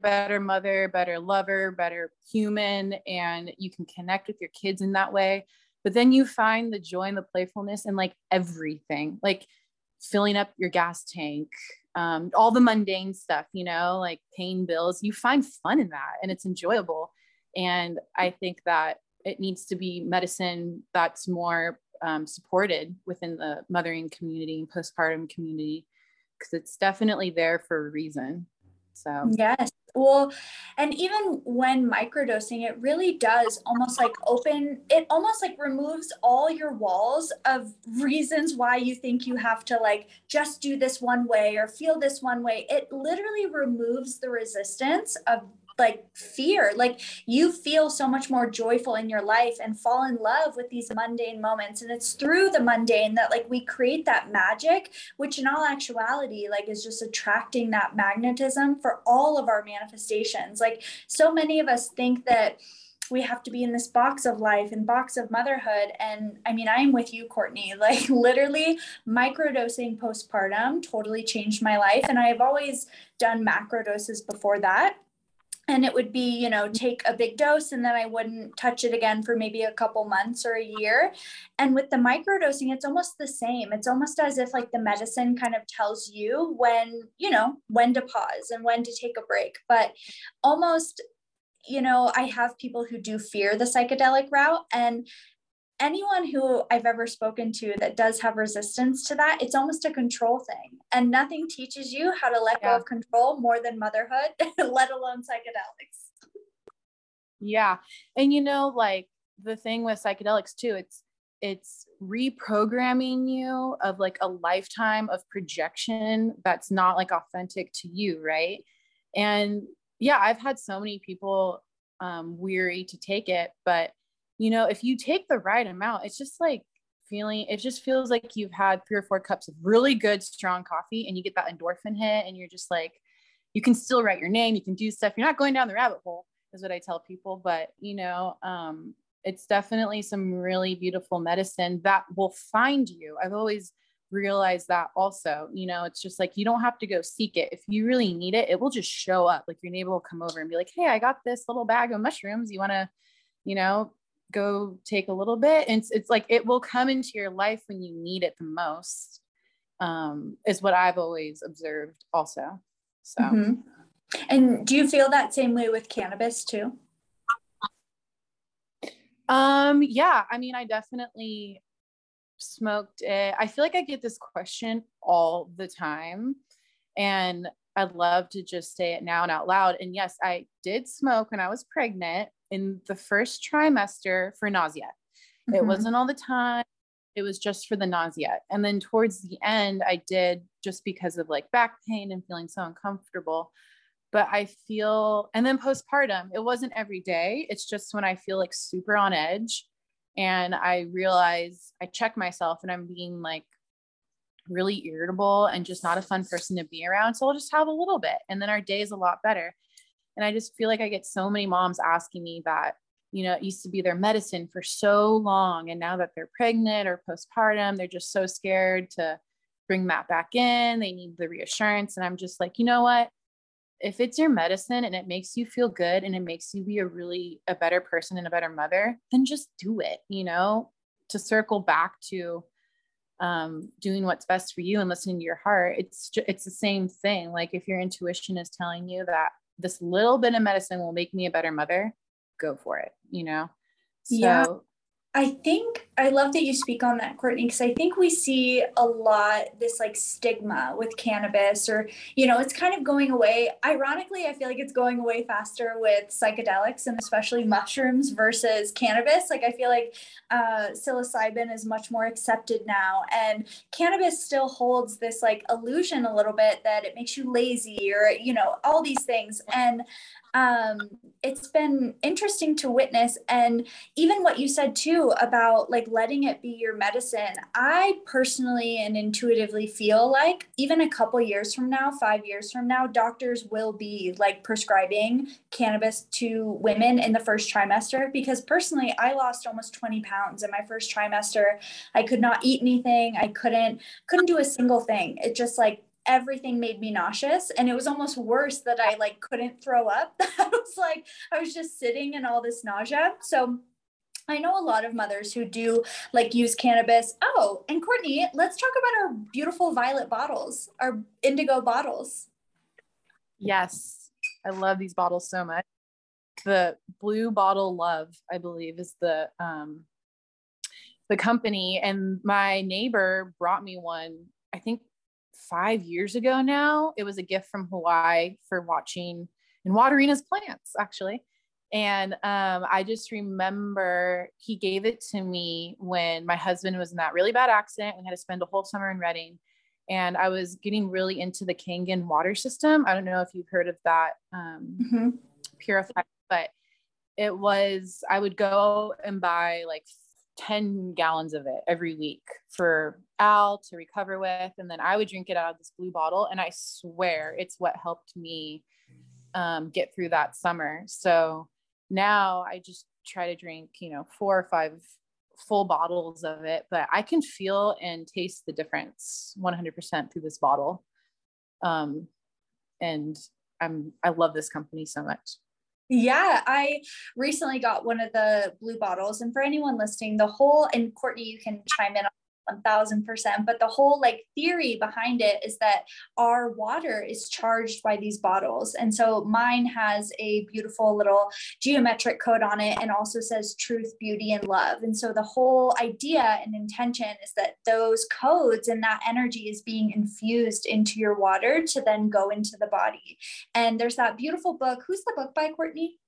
better mother, better lover, better human, and you can connect with your kids in that way. But then you find the joy and the playfulness in like everything, like filling up your gas tank, um, all the mundane stuff, you know, like paying bills. You find fun in that and it's enjoyable. And I think that it needs to be medicine that's more um, supported within the mothering community and postpartum community because it's definitely there for a reason. So, yes. Well, and even when microdosing, it really does almost like open, it almost like removes all your walls of reasons why you think you have to like just do this one way or feel this one way. It literally removes the resistance of like fear. Like you feel so much more joyful in your life and fall in love with these mundane moments. And it's through the mundane that like we create that magic which in all actuality like is just attracting that magnetism for all of our manifestations. Like so many of us think that we have to be in this box of life and box of motherhood. And i mean i am with you courtney. Like literally microdosing postpartum totally changed my life. And i have always done macro doses before that and it would be you know take a big dose and then i wouldn't touch it again for maybe a couple months or a year. And with the microdosing it's almost the same. It's almost as if like the medicine kind of tells you when you know when to pause and when to take a break. But almost you know i have people who do fear the psychedelic route and anyone who I've ever spoken to that does have resistance to that, it's almost a control thing. And nothing teaches you how to let yeah. go of control more than motherhood, let alone psychedelics. Yeah. And you know, like the thing with psychedelics too, it's it's reprogramming you of like a lifetime of projection that's not like authentic to you, right? And yeah, I've had so many people um, weary to take it, but you know, if you take the right amount, it's just like feeling, it just feels like you've had three or four cups of really good, strong coffee and you get that endorphin hit and you're just like, you can still write your name, you can do stuff. You're not going down the rabbit hole, is what I tell people. But, you know, um, it's definitely some really beautiful medicine that will find you. I've always realized that also, you know, it's just like you don't have to go seek it. If you really need it, it will just show up. Like your neighbor will come over and be like, Hey, I got this little bag of mushrooms. You want to, you know, go take a little bit and it's, it's like it will come into your life when you need it the most um, is what i've always observed also so. Mm-hmm. and do you feel that same way with cannabis too? Um yeah i mean i definitely smoked it. I feel like i get this question all the time and i'd love to just say it now and out loud and yes i did smoke when i was pregnant in the first trimester for nausea. Mm-hmm. It wasn't all the time. It was just for the nausea. And then towards the end, I did just because of like back pain and feeling so uncomfortable. But I feel, and then postpartum, it wasn't every day. It's just when I feel like super on edge and I realize I check myself and I'm being like really irritable and just not a fun person to be around. So I'll just have a little bit. And then our day is a lot better. And I just feel like I get so many moms asking me that, you know, it used to be their medicine for so long. And now that they're pregnant or postpartum, they're just so scared to bring that back in. They need the reassurance. And I'm just like, you know what? If it's your medicine and it makes you feel good and it makes you be a really a better person and a better mother, then just do it, you know, to circle back to um, doing what's best for you and listening to your heart. It's it's the same thing. Like if your intuition is telling you that this little bit of medicine will make me a better mother, go for it, you know? So yeah. I think I love that you speak on that, Courtney, because I think we see a lot this like stigma with cannabis, or you know, it's kind of going away. Ironically, I feel like it's going away faster with psychedelics and especially mushrooms versus cannabis. Like I feel like uh, psilocybin is much more accepted now, and cannabis still holds this like illusion a little bit that it makes you lazy, or you know, all these things. And um, it's been interesting to witness. And even what you said too about like letting it be your medicine, I personally and intuitively feel like even a couple years from now, five years from now, doctors will be like prescribing cannabis to women in the first trimester. Because personally, I lost almost 20 pounds in my first trimester. I could not eat anything. I couldn't couldn't do a single thing. It just like everything made me nauseous and it was almost worse that I like couldn't throw up. I was like I was just sitting in all this nausea. So I know a lot of mothers who do like use cannabis. Oh, and Courtney, let's talk about our beautiful violet bottles, our indigo bottles. Yes, I love these bottles so much. The Blue Bottle Love, I believe, is the um, the company, and my neighbor brought me one. I think five years ago now. It was a gift from Hawaii for watching and watering his plants, actually. And um, I just remember he gave it to me when my husband was in that really bad accident. We had to spend a whole summer in Redding. And I was getting really into the Kangen water system. I don't know if you've heard of that um, mm-hmm. purified, but it was, I would go and buy like 10 gallons of it every week for Al to recover with. And then I would drink it out of this blue bottle. And I swear it's what helped me um, get through that summer. So now I just try to drink, you know, four or five full bottles of it, but I can feel and taste the difference 100% through this bottle. Um, and I'm, I love this company so much. Yeah, I recently got one of the blue bottles. And for anyone listening, the whole, and Courtney, you can chime in 1000%. But the whole like theory behind it is that our water is charged by these bottles. And so mine has a beautiful little geometric code on it and also says truth, beauty, and love. And so the whole idea and intention is that those codes and that energy is being infused into your water to then go into the body. And there's that beautiful book. Who's the book by, Courtney?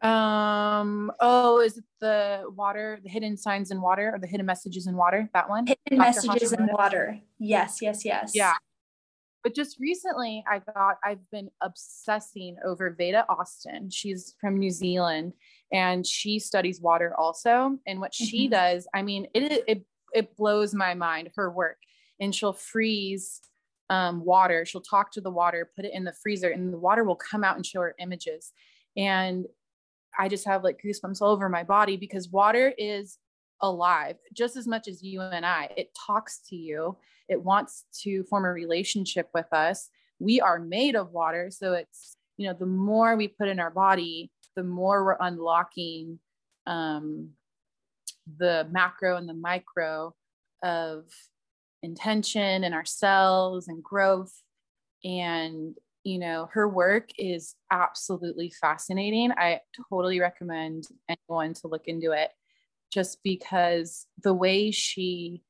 Um, oh, is it the water, the hidden signs in water or the hidden messages in water? That one? Hidden Dr. messages Hashimoto? in water. Yes, yes, yes. Yeah. But just recently I got I've been obsessing over Veda Austin. She's from New Zealand and she studies water also. And what mm-hmm. she does, I mean, it it it blows my mind, her work. And she'll freeze um, water. She'll talk to the water, put it in the freezer, and the water will come out and show her images. And I just have like goosebumps all over my body because water is alive just as much as you and I. It talks to you, it wants to form a relationship with us. We are made of water. So it's, you know, the more we put in our body, the more we're unlocking um, the macro and the micro of intention and ourselves and growth. And you know, her work is absolutely fascinating. I totally recommend anyone to look into it just because the way she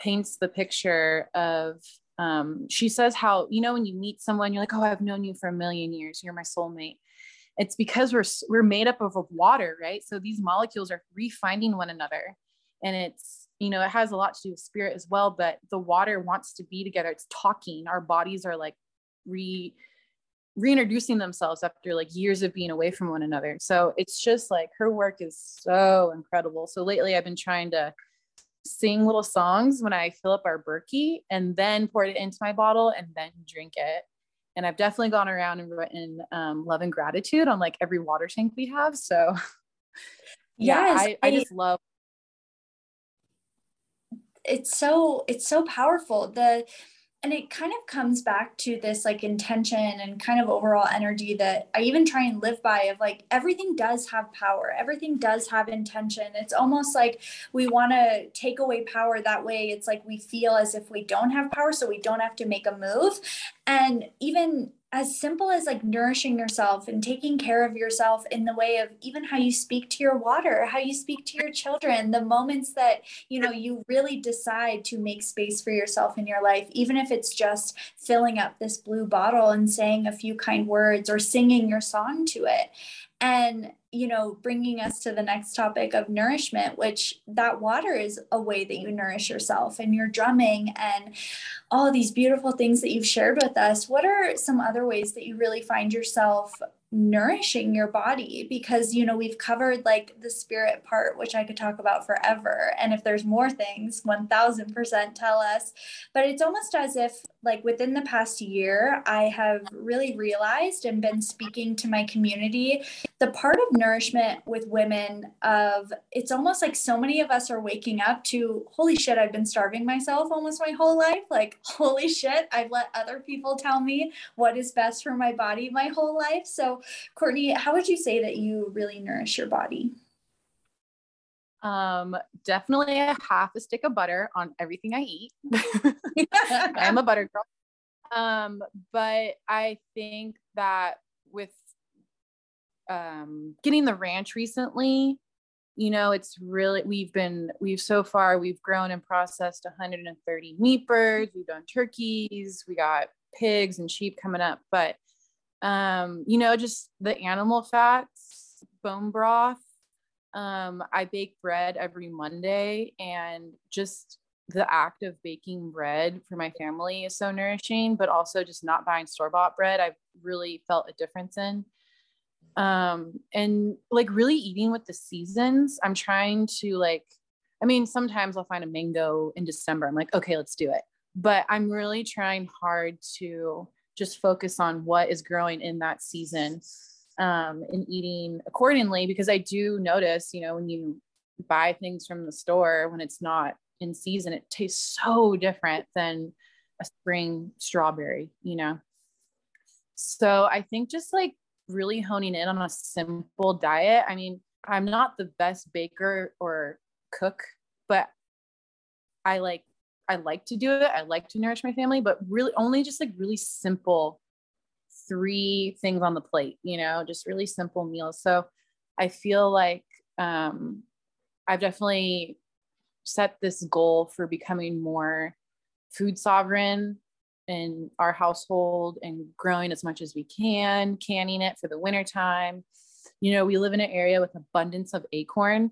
paints the picture of um, she says how you know when you meet someone you're like oh i've known you for a million years. You're my soulmate. It's because we're we're made up of, water right? So these molecules are refinding one another. And it's you know it has a lot to do with spirit as well but the water wants to be together. It's talking. Our bodies are like re reintroducing themselves after like years of being away from one another. So it's just like her work is so incredible. So lately I've been trying to sing little songs when I fill up our Berkey and then pour it into my bottle and then drink it. And I've definitely gone around and written um, love and gratitude on like every water tank we have. So yeah, yes, I, I, I just love it's so it's so powerful the and it kind of comes back to this like intention and kind of overall energy that I even try and live by of like everything does have power. Everything does have intention. It's almost like we want to take away power that way. It's like we feel as if we don't have power so we don't have to make a move. And even as simple as like nourishing yourself and taking care of yourself in the way of even how you speak to your water, how you speak to your children, the moments that, you know, you really decide to make space for yourself in your life, even if it's just filling up this blue bottle and saying a few kind words or singing your song to it and you know bringing us to the next topic of nourishment which that water is a way that you nourish yourself and your drumming and all these beautiful things that you've shared with us. What are some other ways that you really find yourself nourishing your body because you know we've covered like the spirit part which i could talk about forever. And if there's more things 1000% tell us. But it's almost as if like within the past year i have really realized and been speaking to my community the part of nourishment with women of it's almost like so many of us are waking up to holy shit i've been starving myself almost my whole life. Like holy shit i've let other people tell me what is best for my body my whole life. So Courtney, how would you say that you really nourish your body? Um, definitely a half a stick of butter on everything I eat. I'm a butter girl. Um, but I think that with um, getting the ranch recently, you know, it's really, we've been, we've so far, we've grown and processed 130 meat birds, we've done turkeys, we got pigs and sheep coming up, but um, you know, just the animal fats, bone broth. Um, I bake bread every Monday, and just the act of baking bread for my family is so nourishing, but also just not buying store bought bread, I've really felt a difference in. Um, and like really eating with the seasons, I'm trying to like, I mean, sometimes I'll find a mango in December. I'm like, okay, let's do it. But I'm really trying hard to just focus on what is growing in that season um, and eating accordingly because I do notice, you know, when you buy things from the store when it's not in season, it tastes so different than a spring strawberry, you know. So I think just like really honing in on a simple diet. I mean, I'm not the best baker or cook, but I like I like to do it. I like to nourish my family, but really only just like really simple three things on the plate, you know, just really simple meals. So I feel like um, I've definitely set this goal for becoming more food sovereign in our household and growing as much as we can, canning it for the winter time. You know, we live in an area with abundance of acorn.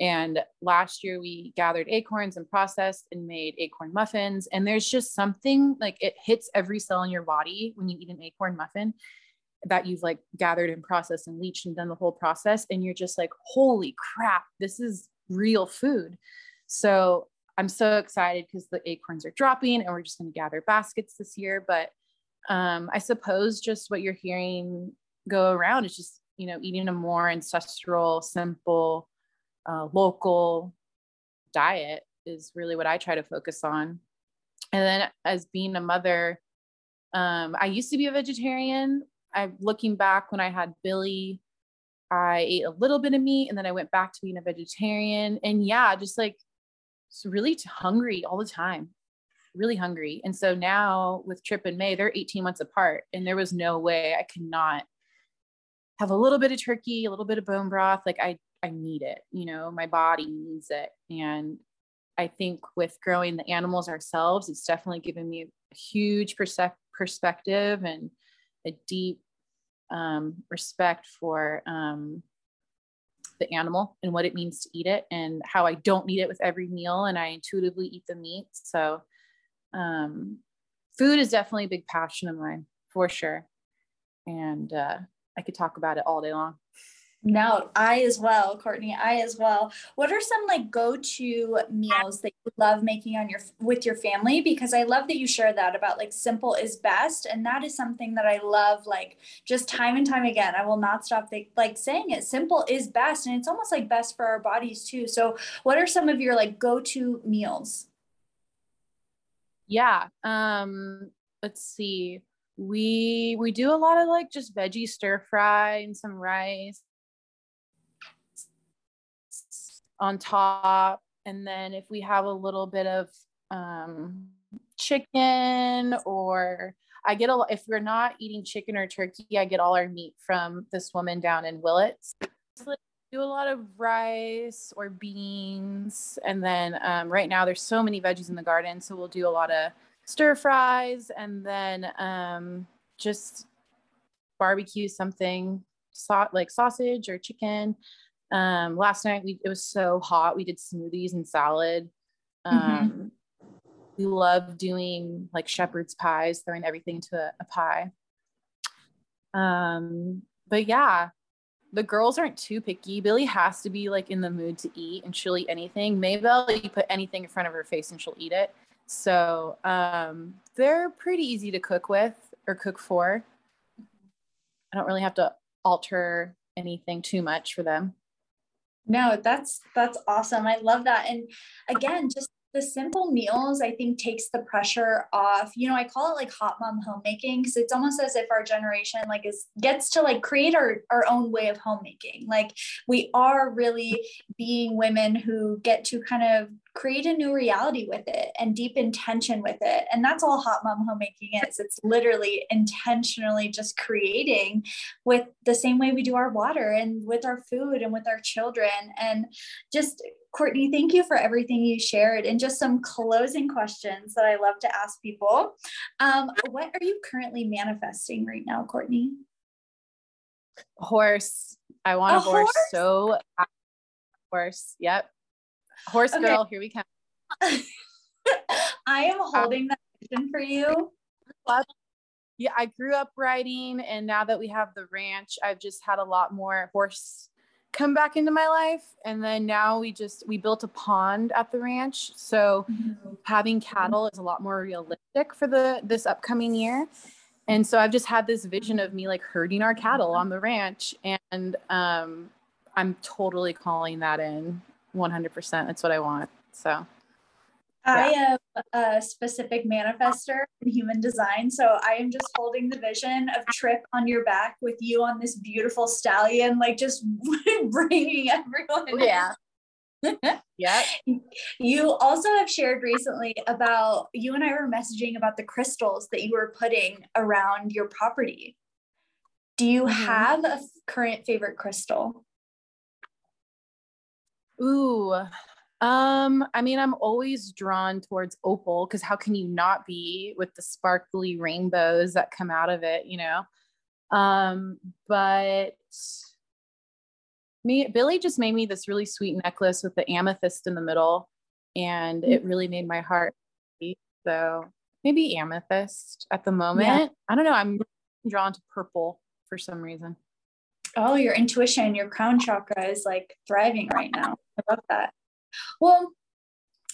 And last year we gathered acorns and processed and made acorn muffins. And there's just something like it hits every cell in your body when you eat an acorn muffin that you've like gathered and processed and leached and done the whole process. And you're just like, holy crap, this is real food. So I'm so excited because the acorns are dropping and we're just going to gather baskets this year. But um, I suppose just what you're hearing go around is just, you know, eating a more ancestral, simple, uh, local diet is really what I try to focus on. And then as being a mother, um, I used to be a vegetarian. I'm looking back when I had Billy, I ate a little bit of meat and then I went back to being a vegetarian. And yeah, just like really hungry all the time, really hungry. And so now with Trip and May, they're 18 months apart, and there was no way I could not have a little bit of turkey, a little bit of bone broth. Like I I need it, you know, my body needs it. And I think with growing the animals ourselves, it's definitely given me a huge perspective and a deep um, respect for um, the animal and what it means to eat it and how I don't need it with every meal and I intuitively eat the meat. So, um, food is definitely a big passion of mine for sure. And uh, I could talk about it all day long. No, I as well, Courtney. I as well. What are some like go-to meals that you love making on your with your family? Because I love that you share that about like simple is best, and that is something that I love. Like just time and time again, I will not stop like saying it. Simple is best, and it's almost like best for our bodies too. So, what are some of your like go-to meals? Yeah. Um. Let's see we we do a lot of like just veggie stir fry and some rice on top. And then if we have a little bit of um, chicken or I get a if we're not eating chicken or turkey, I get all our meat from this woman down in Willits. Do a lot of rice or beans, and then um, right now there's so many veggies in the garden, so we'll do a lot of stir fries, and then um, just barbecue something, so, like sausage or chicken, um, last night we it was so hot. We did smoothies and salad. Mm-hmm. Um, mm-hmm. We love doing like shepherd's pies, throwing everything to a, a pie. Um, but yeah, the girls aren't too picky. Billy has to be like in the mood to eat and she'll eat anything. Maybell, you put anything in front of her face and she'll eat it. So um, they're pretty easy to cook with or cook for. I don't really have to alter anything too much for them. No, that's that's awesome. I love that. And again, just the simple meals i think takes the pressure off you know i call it like hot mom homemaking because it's almost as if our generation like is gets to like create our, our own way of homemaking like we are really being women who get to kind of create a new reality with it and deep intention with it. And that's all hot mom homemaking is. It's literally intentionally just creating with the same way we do our water and with our food and with our children. And just Courtney, thank you for everything you shared. And just some closing questions that I love to ask people. Um, what are you currently manifesting right now, Courtney? Horse. I want a, a horse, horse so horse. Yep. Horse okay. girl, here we come. I am holding that vision for you. Yeah, I grew up riding, and now that we have the ranch, I've just had a lot more horse come back into my life. And then now we just we built a pond at the ranch, so mm-hmm. having cattle is a lot more realistic for the this upcoming year. And so I've just had this vision of me like herding our cattle on the ranch, and um, I'm totally calling that in 100%. That's what I want. So I am a specific manifester in human design. So I am just holding the vision of Trip on your back with you on this beautiful stallion, like just bringing everyone. Yeah. yeah. You also have shared recently about you and I were messaging about the crystals that you were putting around your property. Do you mm-hmm. have a current favorite crystal? Ooh, um, I mean, I'm always drawn towards opal because how can you not be with the sparkly rainbows that come out of it, you know? Um, but me, Billy just made me this really sweet necklace with the amethyst in the middle, and it really made my heart beat. So maybe amethyst at the moment. Yeah. I don't know. I'm drawn to purple for some reason. Oh, your intuition, your crown chakra is like thriving right now. I love that. Well,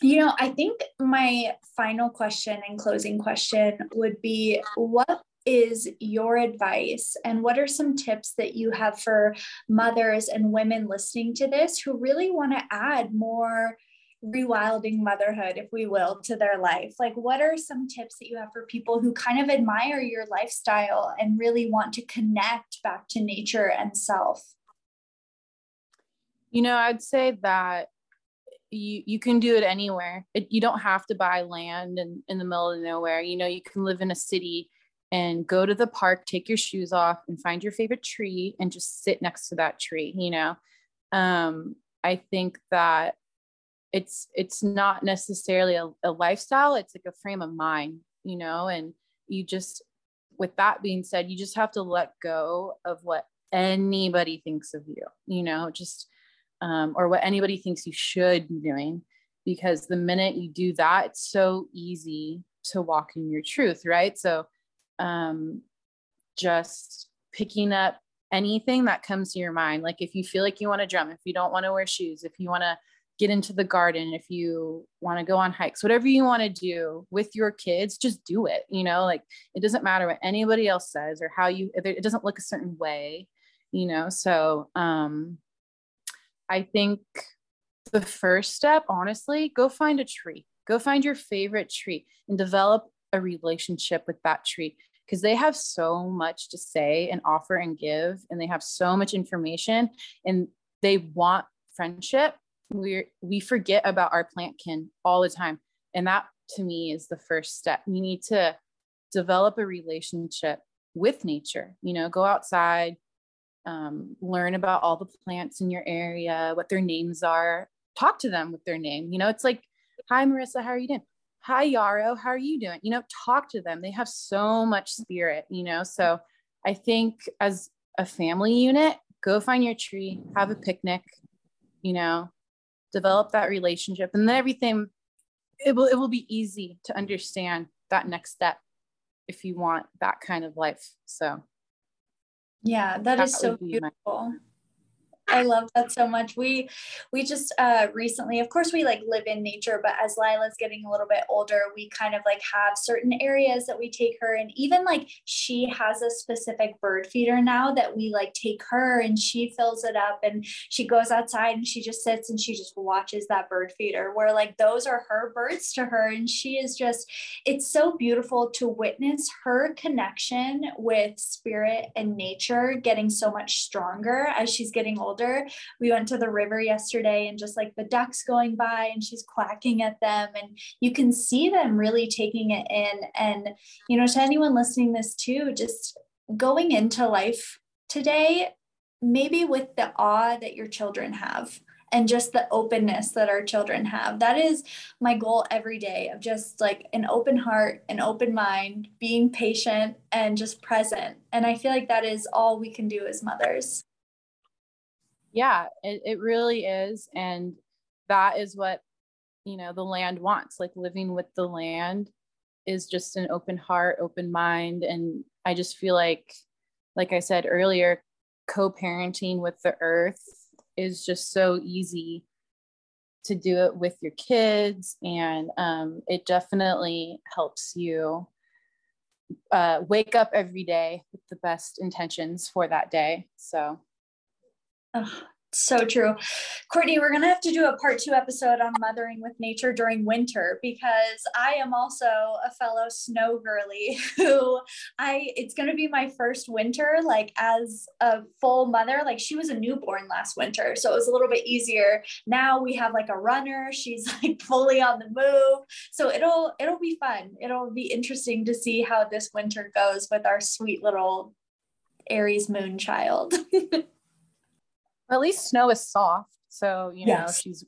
you know, I think my final question and closing question would be what is your advice and what are some tips that you have for mothers and women listening to this who really want to add more rewilding motherhood, if we will, to their life? Like, what are some tips that you have for people who kind of admire your lifestyle and really want to connect back to nature and self? You know, I'd say that you you can do it anywhere. It, you don't have to buy land in, in the middle of nowhere. You know, you can live in a city and go to the park, take your shoes off, and find your favorite tree and just sit next to that tree. You know, um, I think that it's it's not necessarily a, a lifestyle it's like a frame of mind you know and you just with that being said you just have to let go of what anybody thinks of you you know just um, or what anybody thinks you should be doing because the minute you do that it's so easy to walk in your truth right so um, just picking up anything that comes to your mind like if you feel like you want to drum if you don't want to wear shoes if you want to get into the garden, if you want to go on hikes, whatever you want to do with your kids, just do it. You know, like it doesn't matter what anybody else says or how you, it doesn't look a certain way, you know? So um, I think the first step, honestly, go find a tree, go find your favorite tree and develop a relationship with that tree because they have so much to say and offer and give and they have so much information and they want friendship. We we forget about our plant kin all the time and that to me is the first step. You need to develop a relationship with nature you know go outside um, learn about all the plants in your area what their names are talk to them with their name you know it's like hi marissa how are you doing? Hi yarrow how are you doing? You know talk to them they have so much spirit you know so i think as a family unit go find your tree have a picnic you know develop that relationship and then everything it will it will be easy to understand that next step if you want that kind of life so Yeah, that, is so beautiful. My- I love that so much. We we just uh recently, of course, we like live in nature, but as Lila's getting a little bit older, we kind of like have certain areas that we take her, and even like she has a specific bird feeder now that we like take her and she fills it up and she goes outside and she just sits and she just watches that bird feeder where like those are her birds to her and she is just it's so beautiful to witness her connection with spirit and nature getting so much stronger as she's getting older older. We went to the river yesterday and just like the ducks going by and she's quacking at them and you can see them really taking it in and you know to anyone listening this too just going into life today maybe with the awe that your children have and just the openness that our children have. That is my goal every day of just like an open heart, an open mind, being patient and just present. And I feel like that is all we can do as mothers yeah it, it really is and that is what you know the land wants like living with the land is just an open heart open mind and i just feel like like i said earlier co-parenting with the earth is just so easy to do it with your kids and um, it definitely helps you uh, wake up every day with the best intentions for that day so Oh, so true. Courtney, we're going to have to do a part two episode on mothering with nature during winter because I am also a fellow snow girly who I, it's going to be my first winter, like as a full mother. Like she was a newborn last winter. So it was a little bit easier. Now we have like a runner. She's like fully on the move. So it'll, it'll be fun. It'll be interesting to see how this winter goes with our sweet little Aries moon child. at least snow is soft. So, you yes. know, she's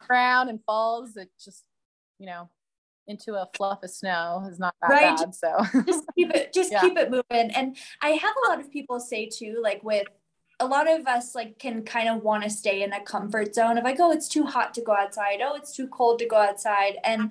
crown and falls, it just, you know, into a fluff of snow is not that right. bad. So just keep it, just yeah. keep it moving. And I have a lot of people say too, like with a lot of us like can kind of want to stay in a comfort zone of like, oh, it's too hot to go outside. Oh, it's too cold to go outside. And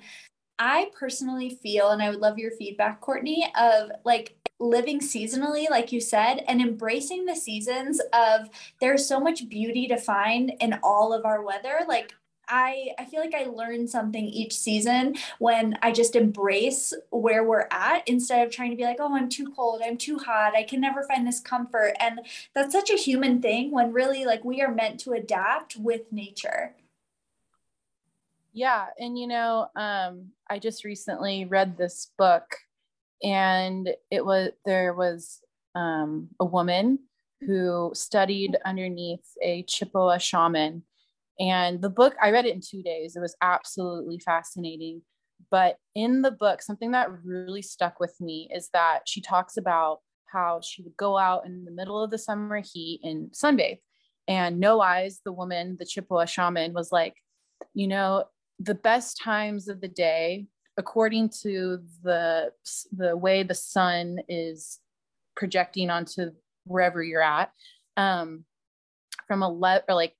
I personally feel, and I would love your feedback, Courtney, of like living seasonally, like you said, and embracing the seasons of there's so much beauty to find in all of our weather. Like I, I feel like I learn something each season when I just embrace where we're at instead of trying to be like, oh, I'm too cold, I'm too hot, I can never find this comfort. And that's such a human thing when really like we are meant to adapt with nature. Yeah. And you know, um, I just recently read this book and it was there was um, a woman who studied underneath a Chippewa shaman. And the book, I read it in two days. It was absolutely fascinating. But in the book, something that really stuck with me is that she talks about how she would go out in the middle of the summer heat and sunbathe. And No Eyes, the woman, the Chippewa shaman, was like, you know, the best times of the day according to the the way the sun is projecting onto wherever you're at um from 11 or like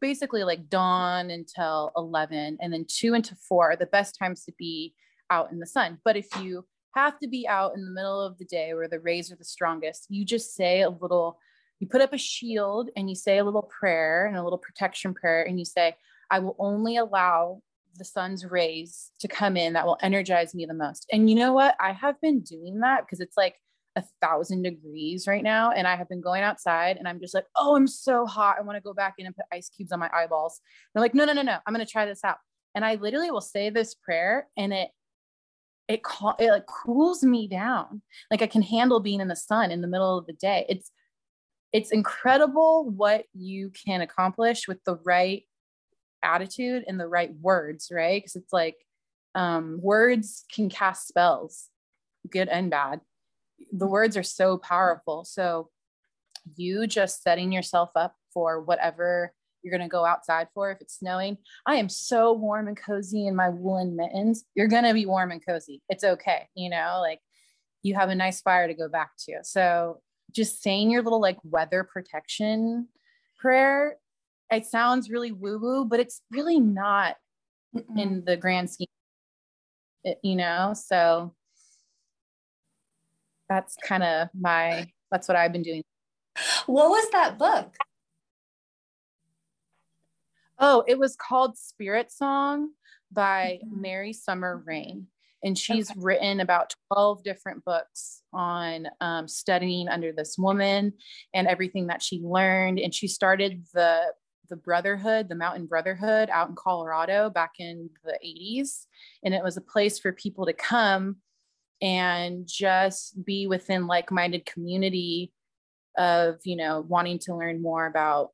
basically like dawn until 11 and then 2 into 4 are the best times to be out in the sun. But if you have to be out in the middle of the day where the rays are the strongest you just say a little you put up a shield and you say a little prayer and a little protection prayer and you say i will only allow the sun's rays to come in that will energize me the most. And you know what? I have been doing that because it's like a thousand degrees right now. And I have been going outside and I'm just like, oh, I'm so hot. I want to go back in and put ice cubes on my eyeballs. And I'm like, no, no, no, no. I'm going to try this out. And I literally will say this prayer and it, it, it like cools me down. Like I can handle being in the sun in the middle of the day. It's, it's incredible what you can accomplish with the right attitude and the right words, right? Because it's like um, words can cast spells, good and bad. The words are so powerful. So you just setting yourself up for whatever you're going to go outside for. If it's snowing, I am so warm and cozy in my woolen mittens. You're going to be warm and cozy. It's okay. You know, like you have a nice fire to go back to. So just saying your little like weather protection prayer it sounds really woo woo, but it's really not Mm-mm. in the grand scheme, it, you know? So that's kind of my, that's what I've been doing what was that book? Oh, it was called Spirit Song by mm-hmm. Mary Summer Rain. And she's okay. written about 12 different books on um, studying under this woman and everything that she learned. And she started the the Brotherhood, the Mountain Brotherhood out in Colorado back in the 80s. And it was a place for people to come and just be within like-minded community of, you know, wanting to learn more about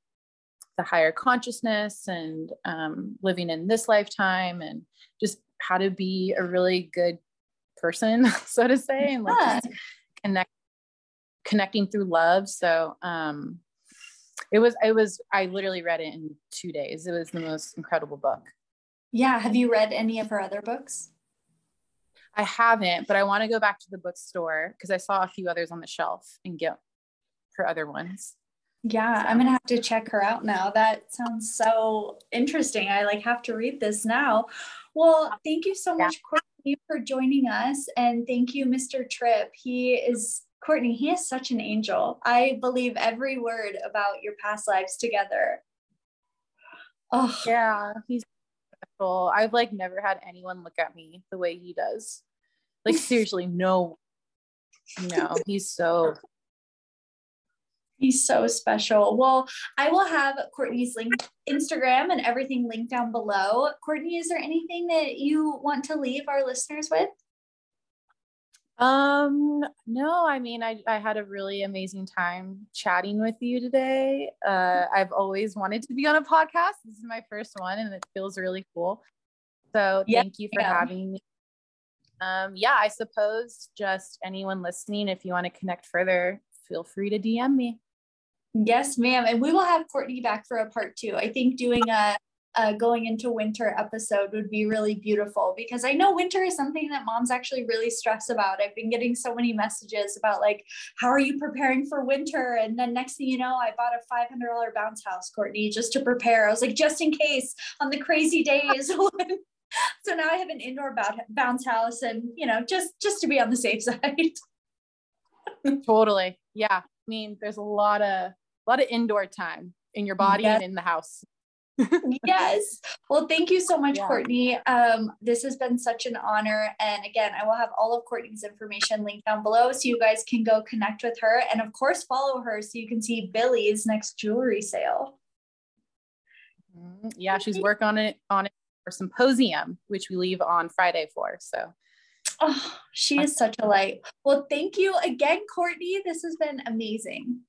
the higher consciousness and um, living in this lifetime and just how to be a really good person, so to say, and like yeah. connect connecting through love. So um it was it was I literally read it in two days. It was the most incredible book. Yeah. Have you read any of her other books? I haven't, but I want to go back to the bookstore because I saw a few others on the shelf and get her other ones. Yeah, so. I'm gonna have to check her out now. That sounds so interesting. I like have to read this now. Well, thank you so much, Courtney, for joining us, and thank you, Mr. Tripp. He is Courtney. He is such an angel. I believe every word about your past lives together. Oh yeah, he's special. I've like never had anyone look at me the way he does. Like seriously, no. No, he's so He's so special. Well, I will have Courtney's link Instagram and everything linked down below. Courtney, is there anything that you want to leave our listeners with? Um, no, I mean, I, I had a really amazing time chatting with you today. Uh, I've always wanted to be on a podcast. This is my first one and it feels really cool. So thank you for yeah. having me. Um, yeah, I suppose just anyone listening, if you want to connect further, feel free to DM me. Yes, ma'am. And we will have Courtney back for a part two. I think doing a, a, going into winter episode would be really beautiful because I know winter is something that moms actually really stress about. I've been getting so many messages about like, how are you preparing for winter? And then next thing you know, I bought a $500 bounce house, Courtney, just to prepare. I was like, just in case on the crazy days. so now I have an indoor bounce house and, you know, just, just to be on the safe side. totally. Yeah. I mean, there's a lot of a lot of indoor time in your body yes. and in the house. Yes. Well, thank you so much, yeah. Courtney. Um, this has been such an honor. And again, I will have all of Courtney's information linked down below so you guys can go connect with her. And of course, follow her so you can see Billy's next jewelry sale. Mm-hmm. Yeah, she's working on it on it for symposium, which we leave on Friday for. So oh, she is such a light. Well, thank you again, Courtney. This has been amazing.